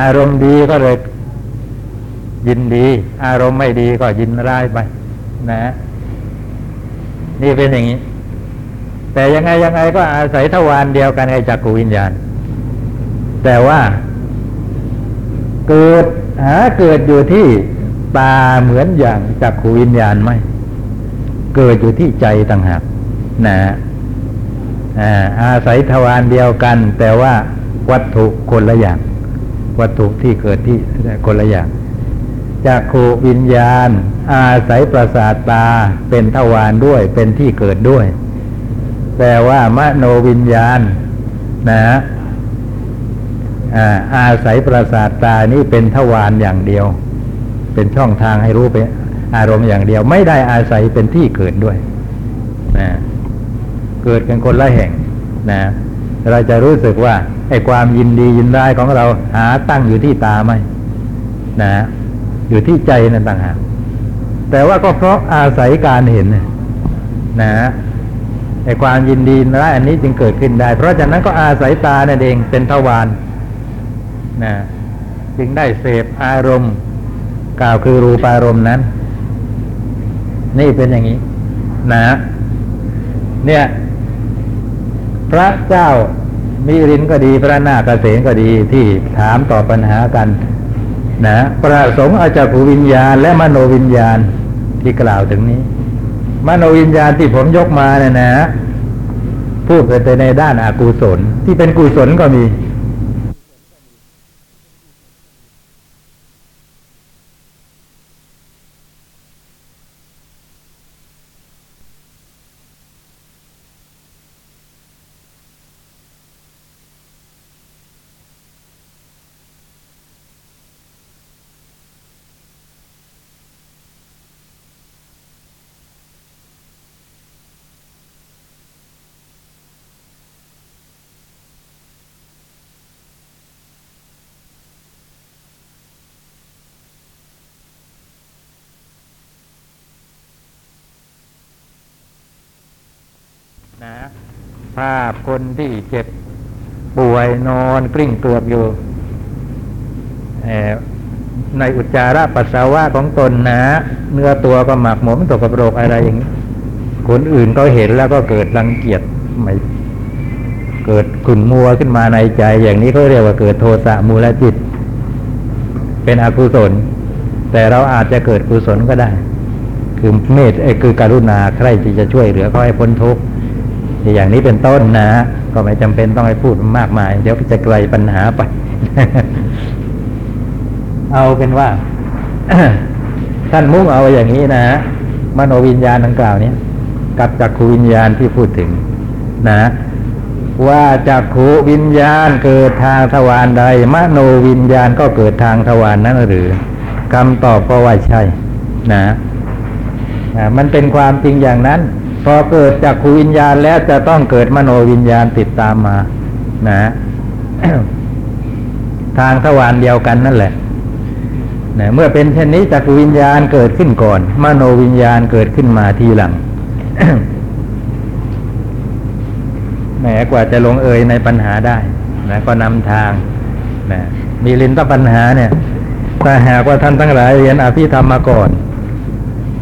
Speaker 1: อารมณ์ดีก็เลยยินดี อารมณ์ไม่ดีก็ยินร้ายไป นะ นี่เป็นอย่างนี้ แต่ยังไงยังไงก็อาศัยทวารเดียวกันไอ้จักรวิญญาณ แต่ว่า เกิดหาเกิดอยู่ที่ตาเหมือนอย่างจักขูวิญญาณไหมเกิดอยู่ที่ใจต่างหากนะอาศัยทวารเดียวกัน แต่ว่าวัตถุคนละอย่าง วัตถุที่เกิดที่คนละอย่าง จักขูวิญญาณ อาศัยประสาทตาเป็นทวารด้วยเป็นที่เกิดด้วย แต่ว่ามโนวิญญาณนะอาศัยประสาทตานี้เป็นทวารอย่างเดียว เป็นช่องทางให้รู้ไปอารมณ์อย่างเดียว ไม่ได้อาศัยเป็นที่เกิดด้วยนะเกิดกันคนละแห่งนะเราจะรู้สึกว่าไอ้ความยินดียินร้ายของเราหาตั้งอยู่ที่ตาไหมนะ อยู่ที่ใจนั่นต่างหากแต่ว่าก็เพราะอาศัยการเห็นนะนะไอ้ความยินดีร้ายอันนี้จึงเกิดขึ้นได้ เพราะฉะนั้นก็อาศัยตานั่นเองเป็นทวารนะจึงได้เสพอารมณ์กล่าวคือรูปารมณ์นั้น นี่เป็นอย่างนี้ นะ เนี่ย พระเจ้ามิรินก็ดีพระนาคเกษก็ดีที่ถามตอบปัญหากัน นะประสงค์อาจากขูวิญญาณ และมโนวิญญาณที่กล่าวถึงนี้ มโนวิญญาณที่ผมยกมาเนี่ยนะ พูดไปในด้านอากุศล ที่เป็นกุศลก็มี นะภาพคนที่เจ็บป่วยนอนกลิ้งเกลือบอยู่ในอุจจาระปัสสาวะของตนนะ เนื้อตัวก็หมักหมมตกกระโรกอะไรอย่างนี้คนอื่นก็เห็นแล้วก็เกิดรังเกียจไม่เกิดขุ่นมัวขึ้นมาในใจ อย่างนี้เขาเรียกว่าเกิดโทสะมูลจิต เป็นอกุศล แต่เราอาจจะเกิดกุศลก็ได้ คือเมตเอ้ยคือการุณาใครที่จะช่วยเหลือเขาให้พ้นทุกข์ อย่างนี้เป็นต้นนะ ก็ไม่จำเป็นต้องให้พูดมากมาย เดี๋ยวจะไกลปัญหาไป เอาเป็นว่า ท่านมุ่งเอาอย่างนี้นะมโนวิญญาณดังกล่าวเนี้กับจักขูวิญญาณที่พูดถึง นะว่าจักขูวิญญาณเกิดทางทวารใด มโนวิญญาณก็เกิดทางทวารนนั้นหรือคำตอบก็ว่าใช่ นะนะมันเป็นความจริงอย่างนั้น พอเกิดจากขูวิญญาณแล้วจะต้องเกิดมโนวิญญาณติดตามมา นะทางทวารเดียวกันนั่นแหละนะเมื่อเป็นเช่นนี้จักรวิญญาณเกิดขึ้นก่อน มโนวิญญาณเกิดขึ้นมาทีหลังแหมกว่าจะลงเอยในปัญหาได้นะก็นำทางนะมีลินตปัญหาเนี่ยถ้าหากว่าท่านทั้งหลายเรียนอภิธรรมมาก่อน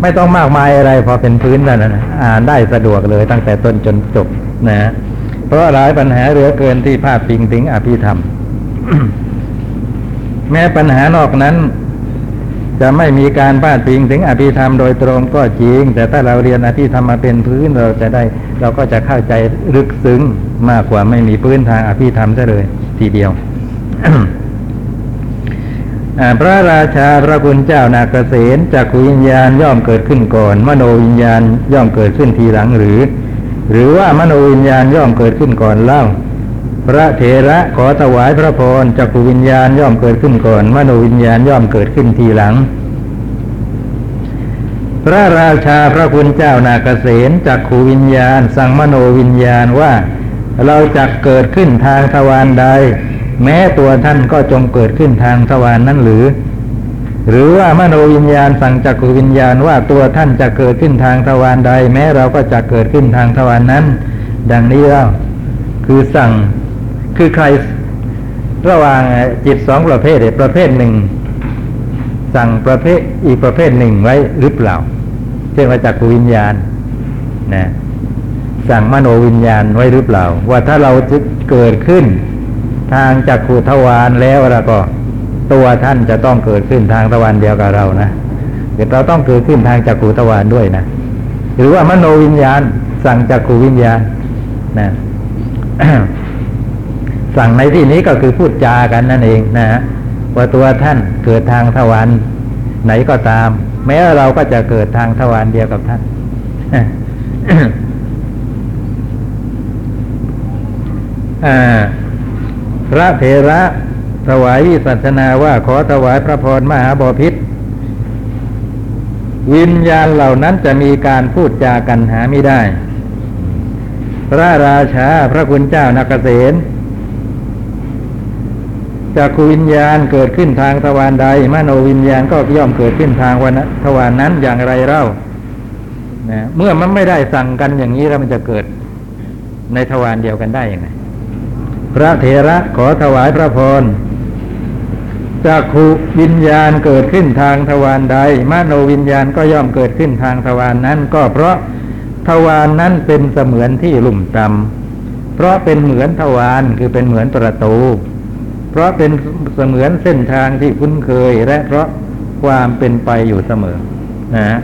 Speaker 1: ไม่ต้องมากมายอะไรพอเป็นพื้นแล้วนะอ่านได้สะดวกเลยตั้งแต่ต้นจนจบนะ เพราะหลายปัญหาเหลือเกินที่พาดพิงถึงอภิธรรม แม้ปัญหานอกนั้น จะไม่มีการพาดพิงถึงอภิธรรมโดยตรงก็จริง แต่ถ้าเราเรียนอภิธรรมมาเป็นพื้นเราจะได้ เราก็จะเข้าใจลึกซึ้งมากกว่าไม่มีพื้นทางอภิธรรมซะเลย ทีเดียว พระราชาพระคุณเจ้านาเกษตจากขวิญญาณย่อมเกิดขึ้นก่อน มโนวิญญาณย่อมเกิดขึ้นทีหลังหรือ หรือว่ามโนวิญญาณย่อมเกิดขึ้นก่อนเล่า พระเถระขอถวายพระพรจักขวิญญาณย่อมเกิดขึ้นก่อน มโนวิญญาณย่อมเกิดขึ้นทีหลัง พระราชาพระคุณเจ้านาเกษตจักขูวิญญาณ สั่งมโนวิญญาณว่า เราจะเกิดขึ้นทางทวารใด แม้ตัวท่านก็จงเกิดขึ้นทางทวารนนั้นหรือ หรือว่ามโนวิญญาณสั่งจักขูวิญญาณว่าตัวท่านจะเกิดขึ้นทางทวารใด แม้เราก็จะเกิดขึ้นทางทวารนนั้น ดังนี้แล้วคือสั่งคือใครระหว่างจิตสองประเภทประเภทหนึ่ง สั่งประเภทอีกประเภทหนึ่งไว้หรือเปล่าเช่นว่าจักขวิญญาณนะสั่งมโนวิญญาณไว้หรือเปล่า ว่าถ้าเราจะเกิดขึ้น ทางจักขุทวารแล้วแล้วก็ ตัวท่านจะต้องเกิดขึ้นทางทวารเดียวกับเรานะเดี๋ยวเราต้องเกิดขึ้นทางจักขุทวารด้วยนะหรือว่ามโนวิญญาณ สั่งจักขูวิญญาณนะสั่งในที่นี้ก็คือพูดจากันนั่นเองนะฮะว่าตัวท่านเกิดทางทวารไหนก็ตาม แม้เราก็จะเกิดทางทวารเดียวกับท่านอ่า พระเถระถวายวิสัชนาว่าขอถวายพระพรมหาบพิษวิญญาณเหล่านั้นจะมีการพูดจากันหาไม่ได้ พระราชาพระคุณเจ้านาเกษตจากวิญญาณเกิดขึ้นทางทวารใด มโนวิญญาณก็ย่อมเกิดขึ้นทางวันทวารนั้นอย่างไรเล่านะเมื่อมันไม่ได้สั่งกันอย่างนี้แล้วมันจะเกิดในทวารเดียวกันได้อยังไง พระเถระขอถวายพระพรจากขูวิญญาณเกิดขึ้นทางทวารใดมโนวิญญาณก็ย่อมเกิดขึ้นทางทวารนนั้น ก็เพราะทวารนนั้นเป็นเสมือนที่ลุ่มต่ำเพราะเป็นเหมือนทวารคือเป็นเหมือนประตู เพราะเป็นเสมือนเส้นทางที่คุ้นเคยและเพราะความเป็นไปอยู่เสมอนะฮะ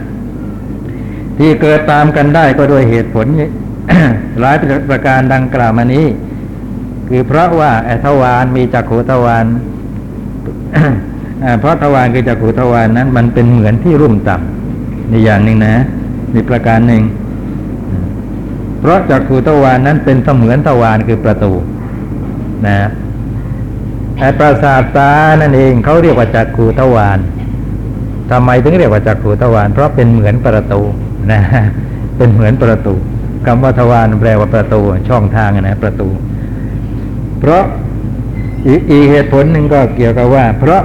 Speaker 1: ที่เกิดตามกันได้ก็โดยเหตุผลหลายประการดังกล่าวมานี้ คือเพราะว่าอทวารมีจักขุทวารเพราะทวารคือจักขุทวารนั้น มันเป็นเหมือนที่รุ่มต่ำในอย่างหนึ่งนะมีประการหนึ่ง เพราะจักขุทวารนั้นเป็นเสมือนทวารคือประตู นะไอ้ประสาทตานั่นเองเขาเรียกว่าจักขุทวารทำไมถึงเรียกว่าจักขุทวารเพราะเป็นเหมือนประตูนะเป็นเหมือนประตูคำว่าทวารแปลว่าประตู ช่องทางนะประตู เพราะอีกเหตุผลหนึ่งก็เกี่ยวกับว่า เพราะ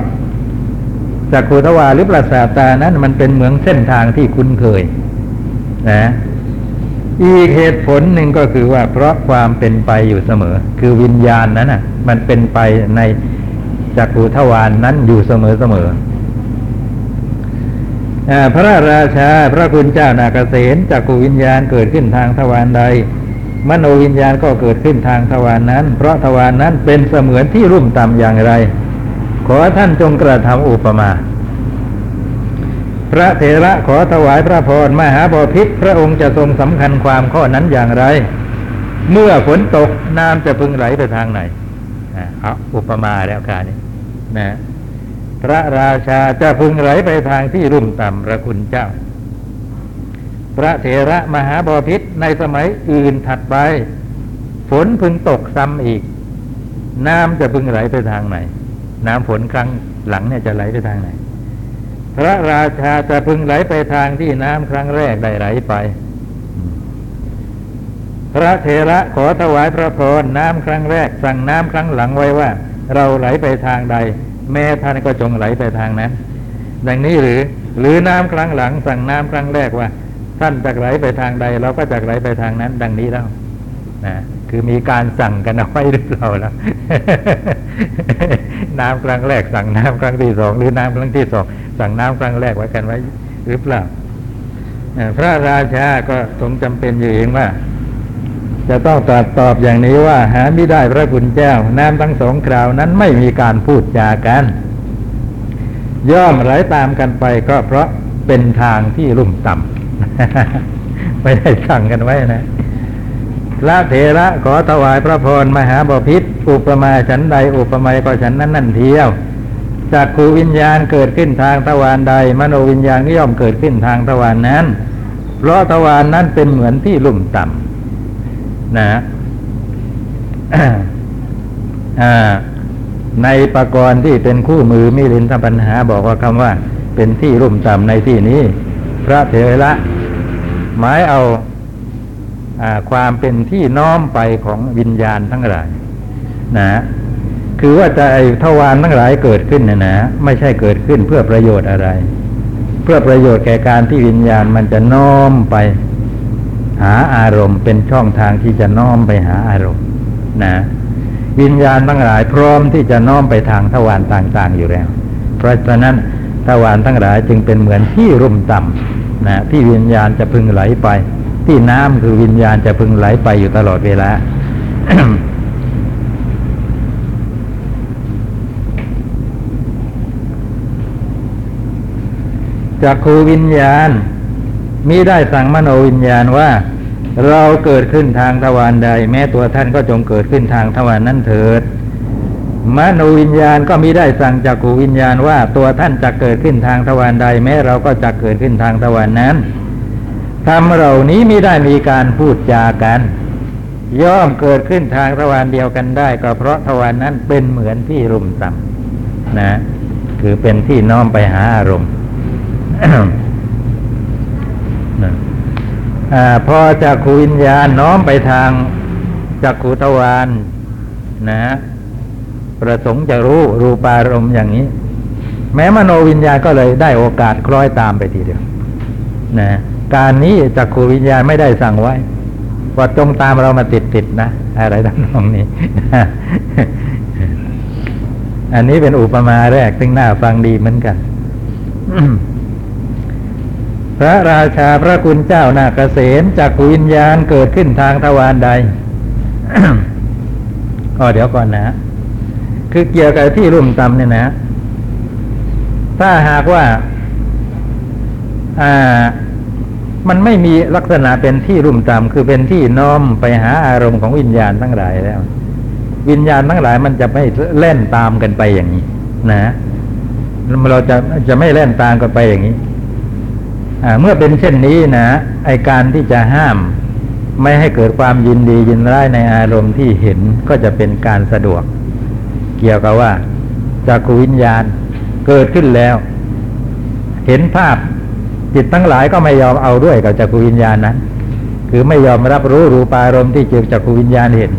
Speaker 1: จักขุทวารหรือประสาทตานั้น มันเป็นเหมือนเส้นทางที่คุ้นเคยนะอีกเหตุผลหนึ่งก็คือว่า เพราะความเป็นไปอยู่เสมอ คือวิญญาณนั้นน่ะ มันเป็นไปในจักขุทวานนั้นอยู่เสมอเสมอพระราชาพระคุณเจ้านาเกษตรจักขุวิญญาณเกิดขึ้นทางทวารใด มโนวิญญาณก็เกิดขึ้นทางทวารนนั้น เพราะทวารนนั้นเป็นเสมือนที่รุ่มต่ำอย่างไร ขอท่านจงกระทำอุปมา พระเถระขอถวายพระพรมหาบพิษพระองค์จะทรงสำคัญความข้อนั้นอย่างไร เมื่อฝนตกน้ำจะพึงไหลไปทางไหนเอาอุปมาแล้วการนี้นะพระราชาจะพึงไหลไปทางที่รุ่มต่ำพระคุณเจ้า พระเถระมหาบพิษ ในสมัยอื่นถัดไป ฝนพึงตกซ้ำอีก น้ำจะพึงไหลไปทางไหน น้ำฝนครั้งหลังเนี่ยจะไหลไปทางไหน พระราชาจะพึงไหลไปทางที่น้ำครั้งแรกได้ไหลไป พระเถระขอถวายพระพรน้ำครั้งแรก สั่งน้ำครั้งหลังไว้ว่า เราไหลไปทางใด แม่ท่านก็จงไหลไปทางนั้น ดังนี้หรือหรือน้ำครั้งหลัง สั่งน้ำครั้งแรกว่า ท่านจะไหลไปทางใด เราก็จะไหลไปทางนั้น ดังนี้แล้วนะคือมีการสั่งกันเอาไว้หรือเปล่าล่ะน้ำครั้งแรกสั่งน้ำครั้งที่สองหรือน้ำครั้งที่สองสั่งน้ำครั้งแรกไว้กันไว้หรือเปล่าพระราชาก็ทรงจำเป็นอยู่เองว่า จะต้องตรัสตอบอย่างนี้ว่า หาไม่ได้พระคุณเจ้า น้ำทั้งสองคราวนั้นไม่มีการพูดจากัน ย่อมไหลตามกันไปก็เพราะเป็นทางที่ลุ่มต่ำ ไม่ได้สั่งกันไว้นะพระเถระขอถวายพระพรมหาบพิษอุปมาฉันใดอุปไมยก็ฉันนั้นนั่นเทียวจากขูวิญญาณเกิดขึ้นทางทวารใด มโนวิญญาณก็ย่อมเกิดขึ้นทางทวารนนั้น เพราะทวารนนั้นเป็นเหมือนที่ลุ่มต่ำนะในปรกรณ์ที่เป็นคู่มือมิลินทปัญหาบอกว่าคำว่า เป็นที่ลุ่มต่ำในที่นี้ พระเถระหมายเอาความเป็นที่น้อมไปของวิญญาณทั้งหลาย นะคือว่าจะไอทวารทั้งหลายเกิดขึ้นนะนะไม่ใช่เกิดขึ้นเพื่อประโยชน์อะไร เพื่อประโยชน์แก่การที่วิญญาณมันจะน้อมไป หาอารมณ์ เป็นช่องทางที่จะน้อมไปหาอารมณ์ นะ วิญญาณทั้งหลายพร้อมที่จะน้อมไปทางทวารต่าง ๆ อยู่แล้ว เพราะฉะนั้น ทวารทั้งหลายจึงเป็นเหมือนที่รุ่มต่ำนะที่วิญญาณจะพึงไหลไป ที่น้ำคือวิญญาณจะพึงไหลไปอยู่ตลอดเวลาจากครูวิญญาณมิได้สั่งมโนวิญญาณว่า เราเกิดขึ้นทางทวารใด แม้ตัวท่านก็จงเกิดขึ้นทางทวารนั้นเถิด มโนวิญญาณก็มิได้สั่งจากขูวิญญาณว่าตัวท่านจะเกิดขึ้นทางทวารใด แม้เราก็จะเกิดขึ้นทางทวารนั้นธรรมเหล่านี้ม่ได้มีการพูดจากัน ย่อมเกิดขึ้นทางทวารเดียวกันได้ ก็เพราะทวารนนั้นเป็นเหมือนที่รุมต่ำนะ คือเป็นที่น้อมไปหาอารมณ์นะอ่าพอจากขูวิญญาณน้อมไปทางจากขูทวารนะ ประสงค์จะรู้รูปารมณ์อย่างนี้ แม้มโนวิญญาณก็เลยได้โอกาสคล้อยตามไปทีเดียวนะการนี้จากขูวิญญาณไม่ได้สั่งไว้ว่าจงตามเรามาติดติดๆนะ อะไรทั้งนองนี้ อันนี้เป็นอุปมาแรกซึ่งน่าฟังดีเหมือนกันพระราชาพระคุณเจ้านาเกษมจากวิญญาณเกิดขึ้นทางทวารใด ก็เดี๋ยวก่อนนะ คือเกี่ยวกับที่รุ่มต่ำเนี่ยนะ ถ้าหากว่าอ่ามันไม่มีลักษณะเป็นที่รุ่มต่ำคือเป็นที่น้อมไปหาอารมณ์ของวิญญาณทั้งหลายแล้ว วิญญาณทั้งหลายมันจะไม่เล่นตามกันไปอย่างนี้ นะเราจะจะไม่เล่นตามกันไปอย่างนี้เมื่อเป็นเช่นนี้นะไอการที่จะห้าม ไม่ให้เกิดความยินดียินร้ายในอารมณ์ที่เห็นก็จะเป็นการสะดวก เกี่ยวกับว่าจากขวิญญาณเกิดขึ้นแล้ว เห็นภาพจิตทั้งหลายก็ไม่ยอมเอาด้วยกับจักรวิญญาณนั้นคือไม่ยอมรับรู้รูปารมณ์ที่จิตจักรวิญญาณเห็น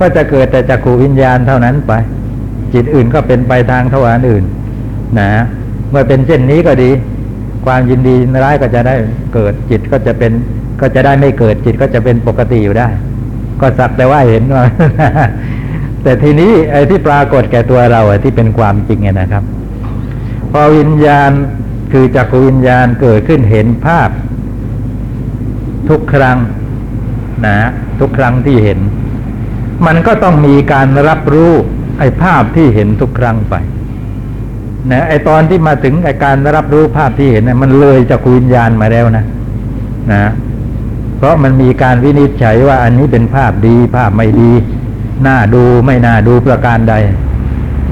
Speaker 1: ก็จะเกิดแต่จักรวิญญาณเท่านั้นไป จิตอื่นก็เป็นไปทางทวารอื่น นะเมื่อเป็นเช่นนี้ก็ดี ความยินดีร้ายก็จะได้เกิดจิตก็จะเป็นก็จะได้ไม่เกิดจิตก็จะเป็นปกติอยู่ได้ ก็สักแต่ว่าเห็นว่า แต่ทีนี้ไอ้ที่ปรากฏแก่ตัวเราอะที่เป็นความจริงเนี่ยนะครับ พอวิญญาณคือจักรวิญญาณเกิดขึ้นเห็นภาพ ทุกครั้งนะทุกครั้งที่เห็น มันก็ต้องมีการรับรู้ไอ้ภาพที่เห็นทุกครั้งไปนะไอ้ตอนที่มาถึงไอ้การรับรู้ภาพที่เห็นนี่ยมันเลยจักรวิญญาณมาแล้วนะนะ เพราะมันมีการวินิจฉัยว่าอันนี้เป็นภาพดีภาพไม่ดี น่าดูไม่น่าดูประการใด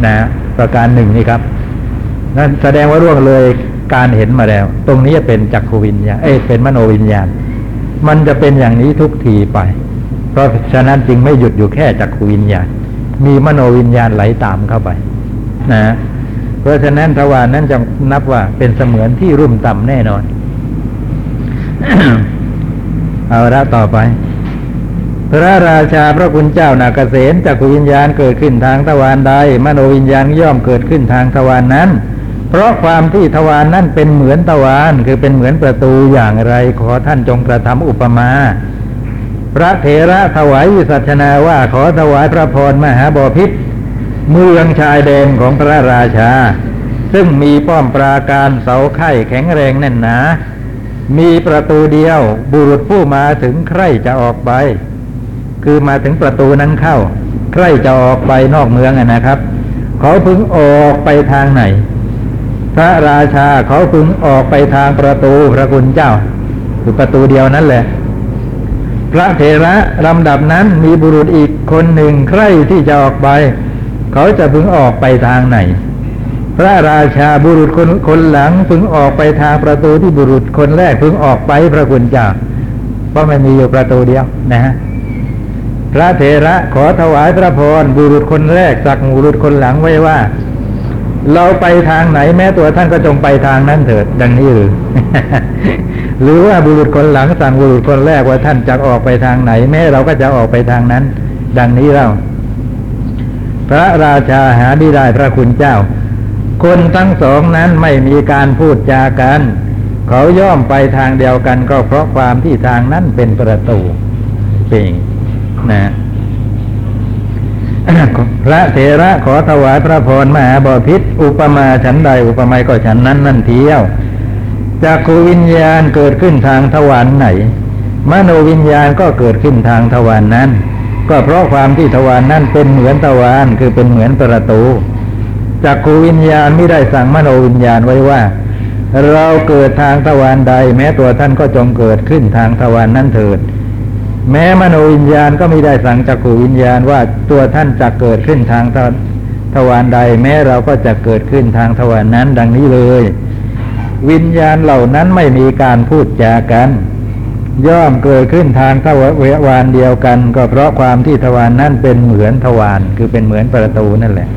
Speaker 1: นะ ประการหนึ่งนี่ครับนั่นแสดงว่าร่วงเลยการเห็นมาแล้ว ตรงนี้จะเป็นจักขวิญญาณเอ้เป็นมโนวิญญาณ มันจะเป็นอย่างนี้ทุกทีไป เพราะฉะนั้นจึงไม่หยุดอยู่แค่จักขวิญญาณ มีมโนวิญญาณไหลตามเข้าไป นะ เพราะฉะนั้นทวารนั้นจะนับว่าเป็นเสมือนที่รุ่มต่ำแน่นอน เอาละต่อไป พระราชาพระคุณเจ้านาเกษตจักรวิญญาณเกิดขึ้นทางทวารใด มโนวิญญาณย่อมเกิดขึ้นทางทวารนนั้น เพราะความที่ทวารนนั้นเป็นเหมือนทวารคือเป็นเหมือนประตูอย่างไร ขอท่านจงกระทำอุปมา พระเถระถวายวิสัชนาว่าขอถวายพระพรมหาบพิษเมืองชายแดนของพระราชา ซึ่งมีป้อมปราการเสาไข่แข็งแรงแน่นหนา มีประตูเดียวบุรุษผู้มาถึงใครจะออกไป คือมาถึงประตูนั้นเข้าใครจะออกไปนอกเมืองนะครับ เขาพึงออกไปทางไหน พระราชาเขาพึงออกไปทางประตูพระคุณเจ้าคือประตูเดียวนั้นแหละ พระเถระลำดับนั้นมีบุรุษอีกคนหนึ่งใครที่จะออกไป เขาจะพึงออกไปทางไหน พระราชาบุรุษคนคนหลังพึงออกไปทางประตูที่บุรุษคนแรกพึงออกไปพระคุณเจ้าเพราะมันมีอยู่ประตูเดียวนะฮะ พระเถระขอถวายพระพรบุรุษคนแรกสักบุรุษคนหลังไว้ว่า เราไปทางไหนแม้ตัวท่านก็จงไปทางนั้นเถิด ดังนี้หรือหรือว่าบุรุษคนหลังสั่งบุรุษคนแรกว่าท่านจะออกไปทางไหน แม้เราก็จะออกไปทางนั้น ดังนี้เล่าพระราชาหาไม่ได้พระคุณเจ้า คนทั้งสองนั้นไม่มีการพูดจากัน เขาย่อมไปทางเดียวกันก็เพราะความที่ทางนั้นเป็นประตูเป็นอย่าง นะพระเถระขอถวายพระพรมหาบพิษอุปมาฉันใดอุปไมยก็ฉันนั้นนั่นเที่ยวจากขูวิญญาณเกิดขึ้นทางทวารไหน มโนวิญญาณก็เกิดขึ้นทางทวารนนั้น ก็เพราะความที่ทวารนนั้นเป็นเหมือนทวารคือเป็นเหมือนประตูจากขูวิญญาณไม่ได้สั่งมโนวิญญาณไว้ว่า เราเกิดทางทวารใด แม้ตัวท่านก็จงเกิดขึ้นทางทวารนนั้นเถิด แม้มโนวิญญาณก็ไม่ได้สั่งจักขูวิญญาณว่าตัวท่านจะเกิดขึ้นทางทวารใด แม้เราก็จะเกิดขึ้นทางทวารนั้น ดังนี้เลย วิญญาณเหล่านั้นไม่มีการพูดจากัน ย่อมเกิดขึ้นทางทวารเดียวกัน ก็เพราะความที่ทวารนั้นเป็นเหมือนทวารคือเป็นเหมือนประตูนั่นแหละ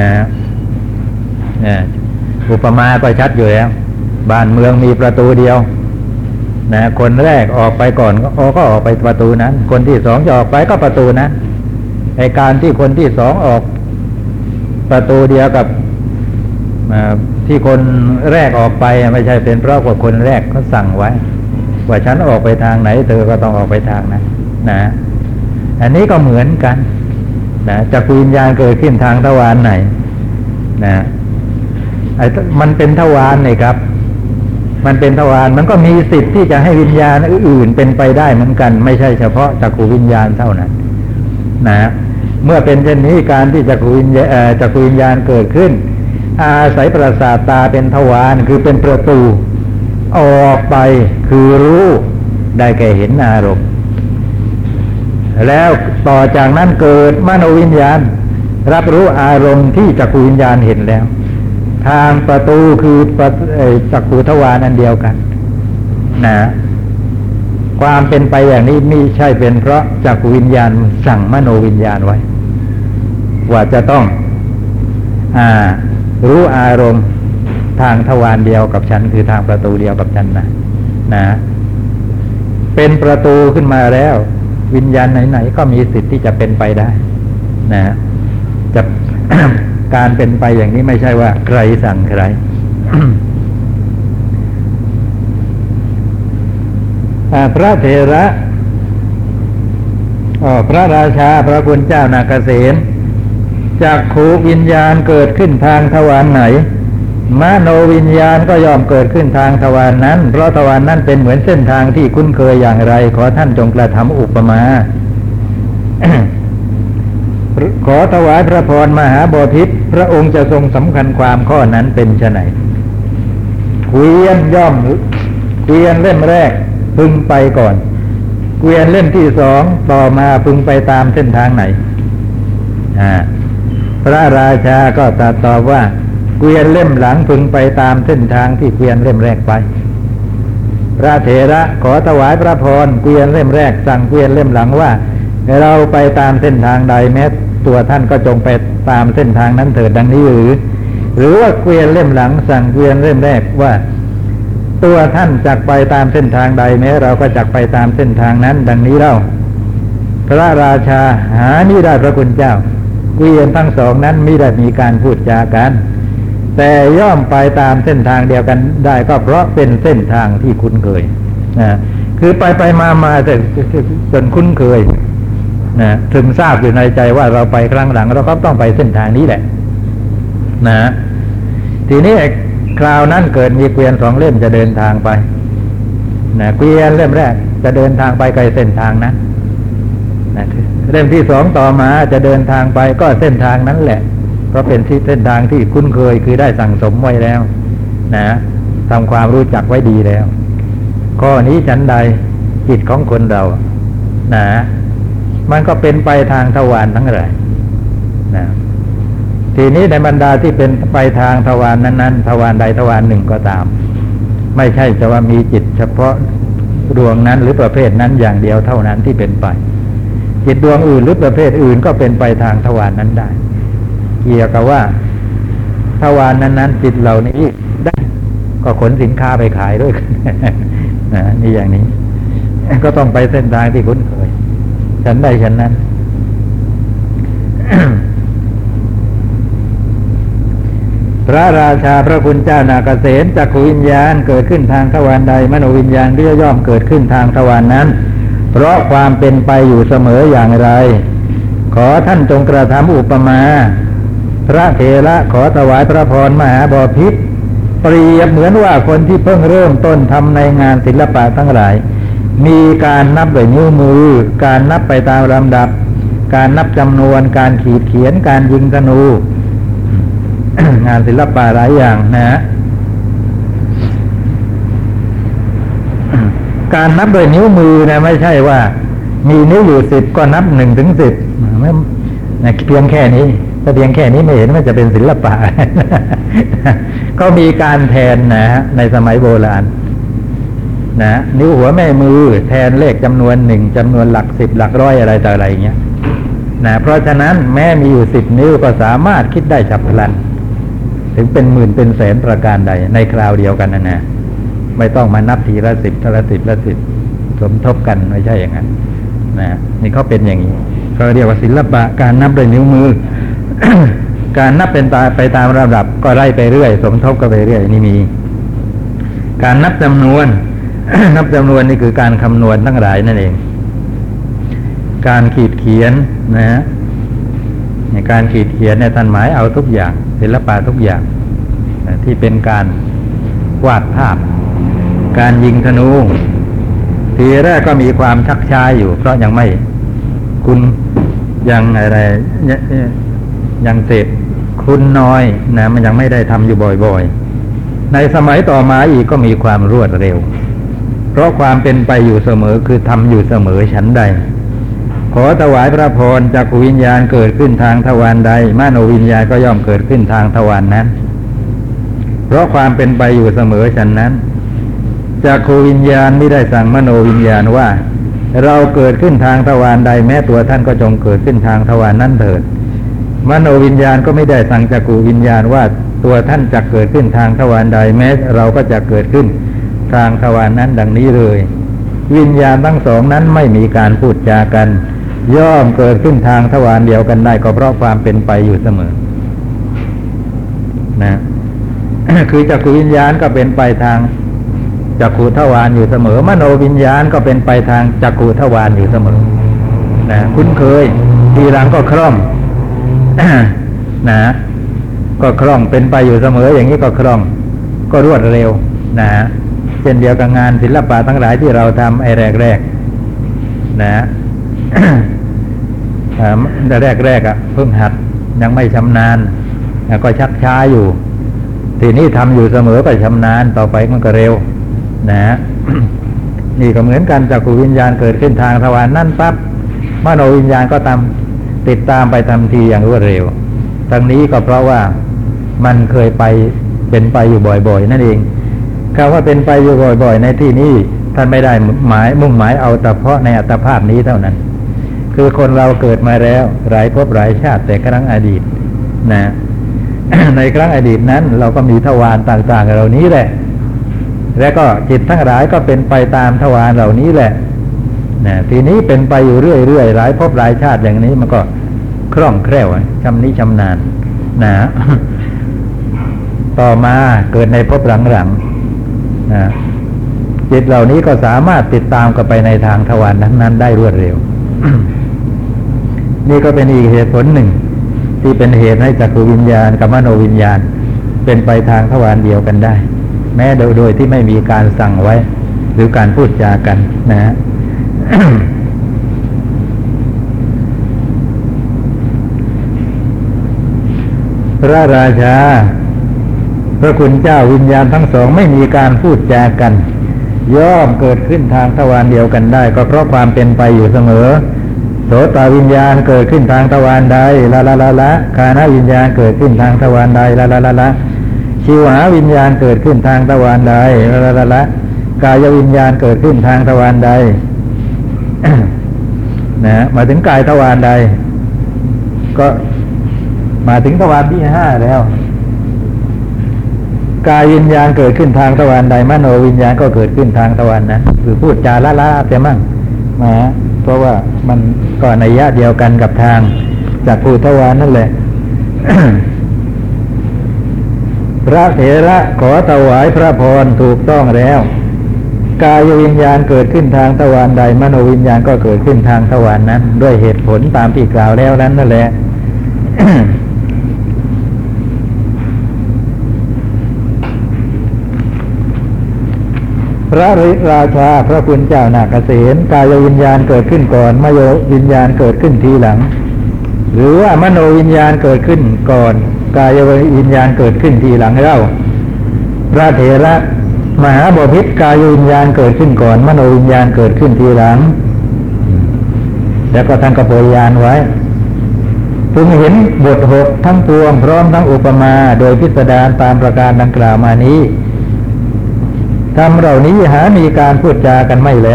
Speaker 1: นะนะอุปมาก็ชัดอยู่แล้วบ้านเมืองมีประตูเดียว นะคนแรกออกไปก่อนก็ออก็ออกไปประตูนั้น คนที่สองจะออกไปก็ประตูนั้นในการที่คนที่สองออก ประตูเดียวกับที่คนแรกออกไปไม่ใช่เป็นเพราะว่าคนแรกเขาสั่งไว้ ว่าฉันออกไปทางไหน เธอก็ต้องออกไปทางนั้นนะอันนี้ก็เหมือนกันนะจักรวิญญาณเกิดขึ้นทางทวารไหนนะไอ้มันเป็นทวารนี่ครับ มันเป็นทวารมันก็มีสิทธิ์ที่จะให้วิญญาณอื่นๆเป็นไปได้เหมือนกัน ไม่ใช่เฉพาะจักรวิญญาณเท่านั้น นะเมื่อเป็นเช่นนี้การที่จักรวิญญาจักรวิญญาณเกิดขึ้น อาศัยประสาทตาเป็นทวารคือเป็นประตู ออกไปคือรู้ได้แก่เห็นอารมณ์แล้วต่อจากนั้นเกิดมโนวิญญาณ รับรู้อารมณ์ที่จักรวิญญาณเห็นแล้ว ทางประตูคือประจักรทวารอันเดียวกันนะความเป็นไปอย่างนี้ไม่ใช่เป็นเพราะจักวิญญาณสั่งมโนวิญญาณไว้ ว่าจะต้องอ่ารู้อารมณ์ทางทวารเดียวกับฉัน คือทางประตูเดียวกับฉันนะนะ เป็นประตูขึ้นมาแล้ว วิญญาณไหนๆก็มีสิทธิ์ที่จะเป็นไปได้ นะ จะ การเป็นไปอย่างนี้ไม่ใช่ว่าใครสั่งใคร พระเถระพระราชาพระคุณเจ้านาเกษตจากขูวิญญาณเกิดขึ้นทางทวารไหนมโนวิญญาณก็ยอมเกิดขึ้นทางทวารนนั้น เพราะทวารนนั้นเป็นเหมือนเส้นทางที่คุ้นเคยอย่างไร ขอท่านจงกระทำอุปมา ขอถวายพระพรมหาบพิษพระองค์จะทรงสำคัญความข้อนั้นเป็นไฉนเกวียนย่อมเกวียนเล่มแรกพึงไปก่อนเกวียนเล่มที่สองต่อมาพึงไปตามเส้นทางไหนพระราชาก็ตรัสตอบว่า เกวียนเล่มหลังพึงไปตามเส้นทางที่เกวียนเล่มแรกไป พระเถระขอถวายพระพรเกวียนเล่มแรกสั่งเกวียนเล่มหลังว่า เราไปตามเส้นทางใดแม้ ตัวท่านก็จงไปตามเส้นทางนั้นเถิดดังนี้หรือ หรือว่าเกวียนเล่มหลังสั่งเกวียนเล่มแรกว่า ตัวท่านจักไปตามเส้นทางใดแม้เราก็จักไปตามเส้นทางนั้น ดังนี้เล่าพระราชาหานี่ได้พระคุณเจ้า เกวียนทั้งสองนั้นไม่ได้มีการพูดจากัน แต่ย่อมไปตามเส้นทางเดียวกันได้ก็เพราะเป็นเส้นทางที่คุ้นเคยนะคือไปไปมามาแต่จนคุ้นเคย นะถึงทราบอยู่ในใจว่าเราไปครั้งหลังเราก็ต้องไปเส้นทางนี้แหละ นะ ทีนี้คราวนั้นเกิดมีเกวียนสองเล่มจะเดินทางไปนะเกวียนเล่มแรก จะเดินทางไปไกลเส้นทางนั้นนะเล่มที่สองต่อมาจะเดินทางไปก็เส้นทางนั้นแหละ เพราะเป็นที่เส้นทางที่คุ้นเคยคือได้สั่งสมไว้แล้ว นะทำความรู้จักไว้ดีแล้วข้อนี้ฉันใดจิตของคนเรา นะ มันก็เป็นไปทางทวารทั้งหลายนะทีนี้ในบรรดาที่เป็นไปทางทวารนนั้นๆทวารใดทวารหนึ่งก็ตาม ไม่ใช่จะว่ามีจิตเฉพาะดวงนั้นหรือประเภทนั้นอย่างเดียวเท่านั้นที่เป็นไป จิตดวงอื่นหรือประเภทอื่นก็เป็นไปทางทวารนนั้นได้ เกี่ยวกับว่าทวารนนั้นๆจิตเหล่านี้ได้ก็ขนสินค้าไปขายด้วยนะนี่อย่างนี้ ก็ต้องไปเส้นทางที่คุ้นเคย ฉันได้ฉันนั้น พระราชาพระคุณเจ้านาเกษตจักขวิญญาณเกิดขึ้นทางทวารใด มโนวิญญาณก็ย่อมเกิดขึ้นทางทวารนนั้น เพราะความเป็นไปอยู่เสมออย่างไร ขอท่านจงกระทำอุปมา พระเถระขอถวายพระพรมหาบพิษเปรียบเหมือนว่าคนที่เพิ่งเริ่มต้นทำในงานศิลปะทั้งหลาย มีการนับด้วยนิ้วมือ การนับไปตามลำดับ การนับจำนวน การขีดเขียน การยิงธนู งานศิลปะหลายอย่างนะฮะการนับโดวยนิ้วมือนะไม่ใช่ว่า มีนิ้วอยู่สิบก็นับหนึ่งถึงสิบไม่เพียงแค่นี้ถ้าเพียงแค่นี้ไม่เห็นว่าจะเป็นศิลปะ ก็มีการแทนนะฮะในสมัยโบราณ นะนิ้วหัวแม่มือแทนเลขจำนวนหนึ่งจำนวนหลักสิบหลักร้อยอะไรต่ออะไรอย่างเงี้ยนะเพราะฉะนั้นแม้มีอยู่สิบนิ้วก็สามารถคิดได้ฉับพลัน ถึงเป็นหมื่นเป็นแสนประการใด ในคราวเดียวกันนะนะไม่ต้องมานับทีละสิบทีละสิบละสิบสมทบกันไม่ใช่อย่างนั้นนะนี่เขาเป็นอย่างนี้เขาเรียกว่าศิลปะการนับด้วยนิ้วมือ การนับเป็นตาไปตามระดับก็ไล่ไปเรื่อย สมทบก็ไปเรื่อยนี่มี การนับจำนวน นับจำนวนนี่คือการคำนวณทั้งหลายนั่นเอง การขีดเขียนนะฮะในการขีดเขียนเนี่ยท่านหมายเอาทุกอย่างศิลปะทุกอย่างที่เป็นการวาดภาพ การยิงธนู ทีแรกก็มีความชักช้าอยู่ เพราะยังไม่คุณยังอะไรยังยังเสพคุณน้อยนะมันยังไม่ได้ทำอยู่บ่อยๆ ในสมัยต่อมาอีกก็มีความรวดเร็ว เพราะความเป็นไปอยู่เสมอคือทำอยู่เสมอฉันใด ขอถวายพระพรจากขวิญญาณเกิดขึ้นทางทวารใดมโนวิญญาณก็ย่อมเกิดขึ้นทางทวารนนั้น เพราะความเป็นไปอยู่เสมอฉันนั้นจากขวิญญาณไม่ได้สั่งมโนวิญญาณว่า เราเกิดขึ้นทางทวารใดแม้ตัวท่านก็จงเกิดขึ้นทางทวารนนั้นเถิด มโนวิญญาณก็ไม่ได้สั่งจักขูวิญญาณว่าตัวท่านจะเกิดขึ้นทางทวารใดแม้เราก็จะเกิดขึ้น ทางทวารนนั้นดังนี้เลย วิญญาณทั้งสองนั้นไม่มีการพูดจากัน ย่อมเกิดขึ้นทางทวารเดียวกันได้ก็เพราะความเป็นไปอยู่เสมอ นะ คือจักขูวิญญาณก็เป็นไปทางจักขูทวารอยู่เสมอ มโนวิญญาณก็เป็นไปทางจักขูทวารอยู่เสมอ นะคุ้นเคยทีหลังก็คล่องนะก็คล่องเป็นไปอยู่เสมออย่างนี้ก็คล่อง ก็รวดเร็วนะ เช่นเดียวกับงานศิลปะทั้งหลายที่เราทำไอ้แรกๆนะแต่แรกๆอะเพิ่งหัดยังไม่ชำนาญก็ชักช้าอยู่ ทีนี้ทำอยู่เสมอก็ชำนาญต่อไปมันก็เร็ว นะนี่ก็เหมือนกันจากขูวิญญาณเกิดขึ้นทางทวารนั่นปั๊บมโนวิญญาณก็ตามติดตามไปทำทีอย่างรวดเร็วทั้งนี้ก็เพราะว่ามันเคยไปเป็นไปอยู่บ่อย ๆ นั่นเอง คำว่าเป็นไปอยู่บ่อยๆ ในที่นี้ท่านไม่ได้หมายมุ่งหมายเอาแต่เพาะในอัตภาพนี้เท่านั้น คือคนเราเกิดมาแล้วหลายภพหลายชาติแต่ครั้งอดีตนะในครั้งอดีตนั้น เราก็มีทวารต่างๆเหล่านี้แหละ แล้วก็จิตทั้งหลายก็เป็นไปตามทวารเหล่านี้แหละนะทีนี้เป็นไปอยู่เรื่อยๆหลายภพหลายชาติอย่างนี้มันก็คล่องแคล่วชำนิชำนาญนะ ต่อมาเกิดในภพหลังๆ นะจิตเหล่านี้ก็สามารถติดตามกันไปในทางทวารนั้น ๆ ได้รวดเร็ว นี่ก็เป็นอีกเหตุผลหนึ่ง ที่เป็นเหตุให้จักรวิญญาณกับมโนวิญญาณ เป็นไปทางทวารเดียวกันได้ แม้โดยโดยที่ไม่มีการสั่งไว้ หรือการพูดจากันนะฮะพระราชา ระคุณเจ้าวิญญาณทั้งสองไม่มีการพูดจากัน ย่อมเกิดขึ้นทางทวารเดียวกันได้ ก็เพราะความเป็นไปอยู่เสมอ โสตวิญญาณเกิดขึ้นทางทวารใดละละละละคานาวิญญาณเกิดขึ้นทางทวารใดละละละละชิวหาวิญญาณเกิดขึ้นทางทวารใดละละละละกายวิญญาณเกิดขึ้นทางทวารใดนะมาถึงกายทวารใด ก็มาถึงทวารที่ห้าแล้ว กายวิญญาณเกิดขึ้นทางทวารใดมโนวิญญาณก็เกิดขึ้นทางทวารนั้นคือพูดจาละละเสียมั่งนะเพราะว่ามันก็ในยะเดียวกันกับทางจากภูทวารนั่นแหละพระเถระขอถวายพระพรถูกต้องแล้ว กายวิญญาณเกิดขึ้นทางทวารใด มโนวิญญาณก็เกิดขึ้นทางทวารนั้น ด้วยเหตุผลตามที่กล่าวแล้วนั้นนั่นแหละ พระราชาพระคุณเจ้านาคเษนกายวิญญาณเกิดขึ้นก่อนมโยวิญญาณเกิดขึ้นทีหลัง หรือว่ามโนวิญญาณเกิดขึ้นก่อน กายวิญญาณเกิดขึ้นทีหลังเล่าพระเถระมหาบพิตรกายวิญญาณเกิดขึ้นก่อน มโนวิญญาณเกิดขึ้นทีหลัง แล้วก็ท่านก็โปรยานไว้พึงเห็นบทหกทั้งปวงพร้อมทั้งอุปมา โดยพิสดารตามประการดังกล่าวมานี้ ทำเหล่านี้หามีการพูดจากันไม่แล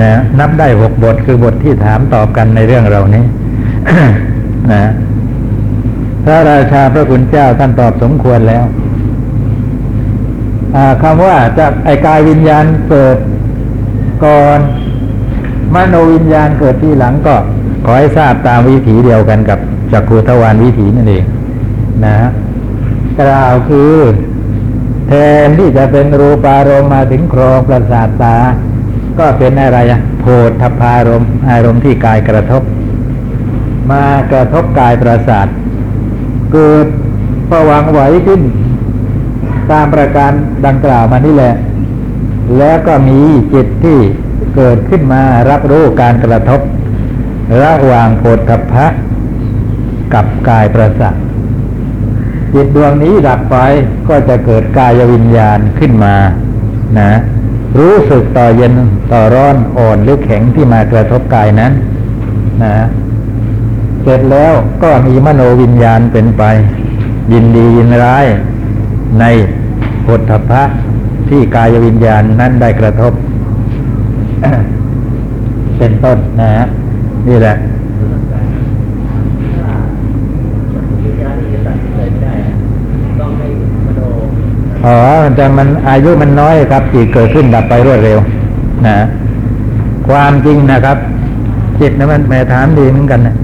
Speaker 1: นะนับได้หกบทคือบทที่ถามตอบกันในเรื่องเหล่านี้นะพระราชาพระคุณเจ้าท่านตอบสมควรแล้วคำว่าจะไอกายวิญญาณเกิดก่อนมโนวิญญาณเกิดที่หลังก็ ขอให้ทราบตามวิถีเดียวกันกับจักขุทวารวิถีนั่นเองนะกล่าวคือ แทนที่จะเป็นรูปารมณ์มาถึงครองประสาทตา ก็เป็นอะไรอะโพธพารมณ์อารมณ์ที่กายกระทบ มากระทบกายประสาท เกิดประวังไหวขึ้น ตามประการดังกล่าวมานี่แหละ แล้วก็มีจิตที่เกิดขึ้นมารับรู้การกระทบ ระหว่างโพธพะกับกายประสาท จิตดวงนี้ดับไปก็จะเกิดกายวิญญาณขึ้นมานะ รู้สึกต่อเย็นต่อร้อนอ่อนหรือแข็งที่มากระทบกายนั้น นะเสร็จแล้วก็มีมโนวิญญาณเป็นไป ยินดียินร้ายในพุทธพะที่กายวิญญาณนั้นได้กระทบ เป็นต้นนะฮะนี่แหละ อ๋อแต่มันอายุมันน้อยครับจิตเกิดขึ้นดับไปรวดเร็ว นะ ความจริงนะครับ จิตนะมันแม่ถามดีเหมือนกันนะ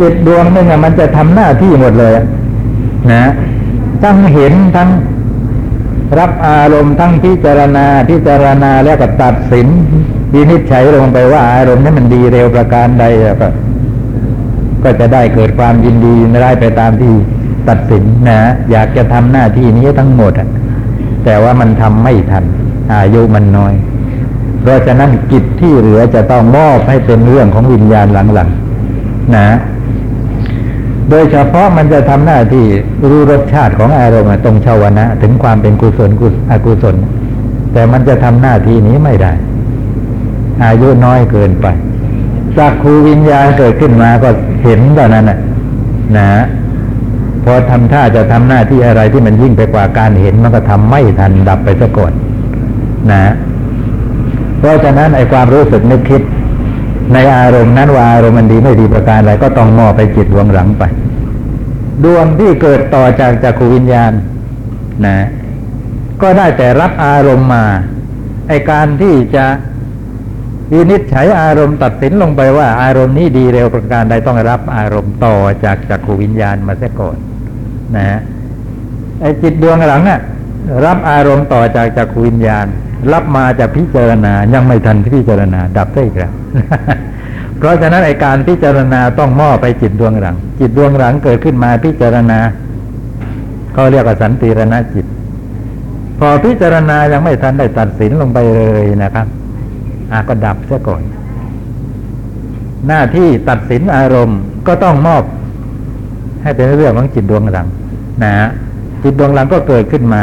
Speaker 1: จิตดวงนึงอะมันจะทำหน้าที่หมดเลยนะทั้งเห็นทั้งรับอารมณ์ทั้งพิจารณาพิจารณาแล้วก็ตัดสินวินิจฉัยลงไปว่า อารมณ์นั้นมันดีเร็วประการใดก็ ก็จะได้เกิดความยินดียินร้ายไปตามที่ ตัดสินนะอยากจะทำหน้าที่นี้ทั้งหมดอะแต่ว่ามันทำไม่ทัน อายุมันน้อย เพราะฉะนั้นกิจที่เหลือจะต้องมอบให้เป็นเรื่องของวิญญาณหลังๆนะ โดยเฉพาะมันจะทำหน้าที่รู้รสชาติของอารมณ์ตรงชาวนะ ถึงความเป็นกุศลกุศอกุศล แต่มันจะทำหน้าที่นี้ไม่ได้ อายุน้อยเกินไปสักขูวิญญาณเกิดขึ้นมาก็เห็นตอนนั้นน่ะนะ พอทำท่าจะทำหน้าที่อะไรที่มันยิ่งไปกว่าการเห็นมันก็ทำไม่ทันดับไปซะก่อนนะ เพราะฉะนั้นไอ้ความรู้สึกนึกคิด ในอารมณ์นั้นว่าอารมณ์มันดีไม่ดีประการอะไรก็ต้องมอบไปจิตดวงหลังไป ดวงที่เกิดต่อจากจักขูวิญญาณ นะ ก็ได้แต่รับอารมณ์มาไอการที่จะวินิจฉัยอารมณ์ตัดสินลงไปว่า อารมณ์นี้ดีเร็วประการใดต้องรับอารมณ์ต่อจากจักขูวิญญาณมาเสียก่อน นะฮะไอจิตดวงหลังอะรับอารมณ์ต่อจากจักขูวิญญาณ รับมาจากพิจารณายังไม่ทันพิจารณา ดับได้อีกแล้วเพราะฉะนั้นไอการพิจารณาต้องมอบไปจิตดวงหลัง จิตดวงหลังเกิดขึ้นมาพิจารณาเขาเรียกว่าสันติรณจิต พอพิจารณายังไม่ทันได้ตัดสินลงไปเลยนะครับอาก็ดับเสียก่อน หน้าที่ตัดสินอารมณ์ก็ต้องมอบ ให้เป็นเรื่องของจิตดวงหลังนะฮะจิตดวงหลังก็เกิดขึ้นมา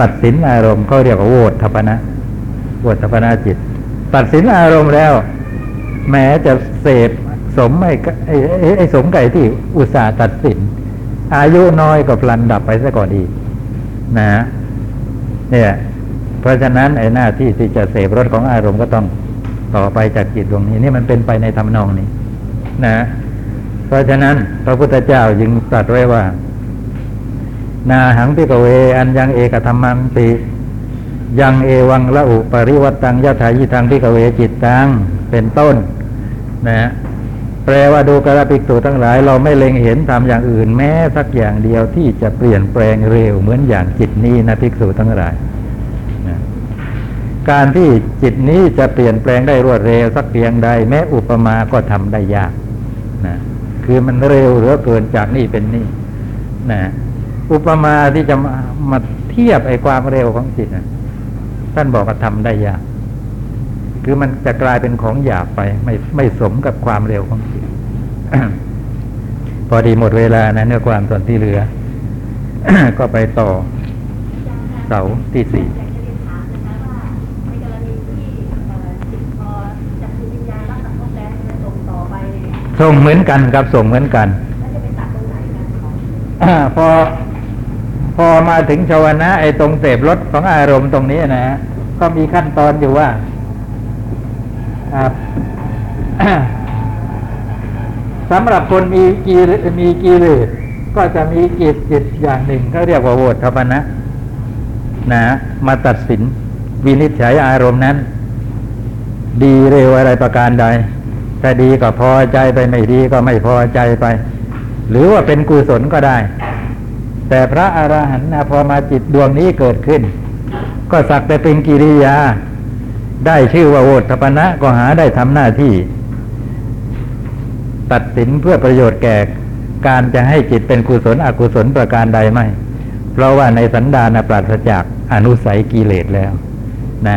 Speaker 1: ตัดสินอารมณ์เขาเรียกว่าโวทัพนะโวทัพนะจิต ตัดสินอารมณ์แล้ว แม้จะเสพสมไอ้ไอ้ไอ้สมไก่ที่อุตส่าห์ตัดสิน อายุน้อยก็พลันดับไปซะก่อนอีกนะฮะเนี่ยเพราะฉะนั้นไอ้หน้าที่ที่จะเสพรสของอารมณ์ก็ต้องต่อไปจากจิตดวงนี้นี่มันเป็นไปในทำนองนี้ นะ เพราะฉะนั้น พระพุทธเจ้าจึงตรัสไว้ว่า นาหังพิกเว อันยังเอกธรรมังติยังเอวังละอุปริวัตตังยะถายิทังพิกเวจิตตังเป็นต้น นะแปลว่าดูกระปิกตุทั้งหลาย เราไม่เล็งเห็นทำอย่างอื่นแม้สักอย่างเดียวที่จะเปลี่ยนแปลงเร็วเหมือนอย่างจิตนี้นะภิกษุทั้งหลายนะการที่จิตนี้จะเปลี่ยนแปลงได้รวดเร็วสักเพียงใด แม้อุปมาก็ทำได้ยากนะ คือมันเร็วเหลือเกินจากนี่เป็นนี่นะอุปมาที่จะมามาเทียบไอ้ความเร็วของจิตนะท่านบอกว่าทำได้ยาก คือมันจะกลายเป็นของหยาบไป ไม่ไม่สมกับความเร็วของจิตพอดีหมดเวลานะเนื้อความส่วนที่เหลือ ก็ไปต่อเสาที่สี่
Speaker 2: ส่ง
Speaker 1: เหมือนกันครับส่งเหมือนกัน
Speaker 2: อ
Speaker 1: พอพอมาถึงชาวนะไอ้ตรงเสพรสของอารมณ์ตรงนี้นะฮะก็มีขั้นตอนอยู่ว่าสำหรับคนมีกีมีกิเลสก็จะมีจิตจิตอย่างหนึ่งเขาเรียกว่าโวทปนะนะมาตัดสินวินิจฉัยอารมณ์นั้น ดีเร็วอะไรประการใด ถ้าดีก็พอใจไปไม่ดีก็ไม่พอใจไป หรือว่าเป็นกุศลก็ได้ แต่พระอรหันต์พอมาจิตดวงนี้เกิดขึ้น ก็สักแต่เป็นกิริยา ได้ชื่อว่าโอทปนะก็หาได้ทำหน้าที่ ตัดสินเพื่อประโยชน์แก่การจะให้จิตเป็นกุศลอกุศลประการใดไม่ เพราะว่าในสันดานปราศจากอนุสัยกิเลสแล้ว นะ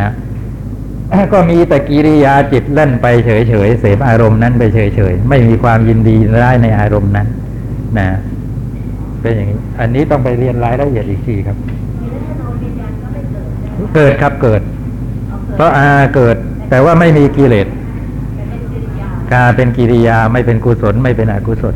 Speaker 1: ก็มีแต่กิริยาจิตเล่นไปเฉยๆเสพอารมณ์นั้นไปเฉยๆไม่มีความยินดีร้ายในอารมณ์นั้น นะ เป็นอย่างนี้ อันนี้ต้องไปเรียนรายละเอียดอีกทีครับ
Speaker 2: เกิด
Speaker 1: ครับเกิด
Speaker 2: เอาเกิด
Speaker 1: เพราะอาเกิด แต่ว่าไม่มีกิเลส
Speaker 2: กา
Speaker 1: การเป็นกิริยาไม่เป็นกุศลไม่เป็นอกุศล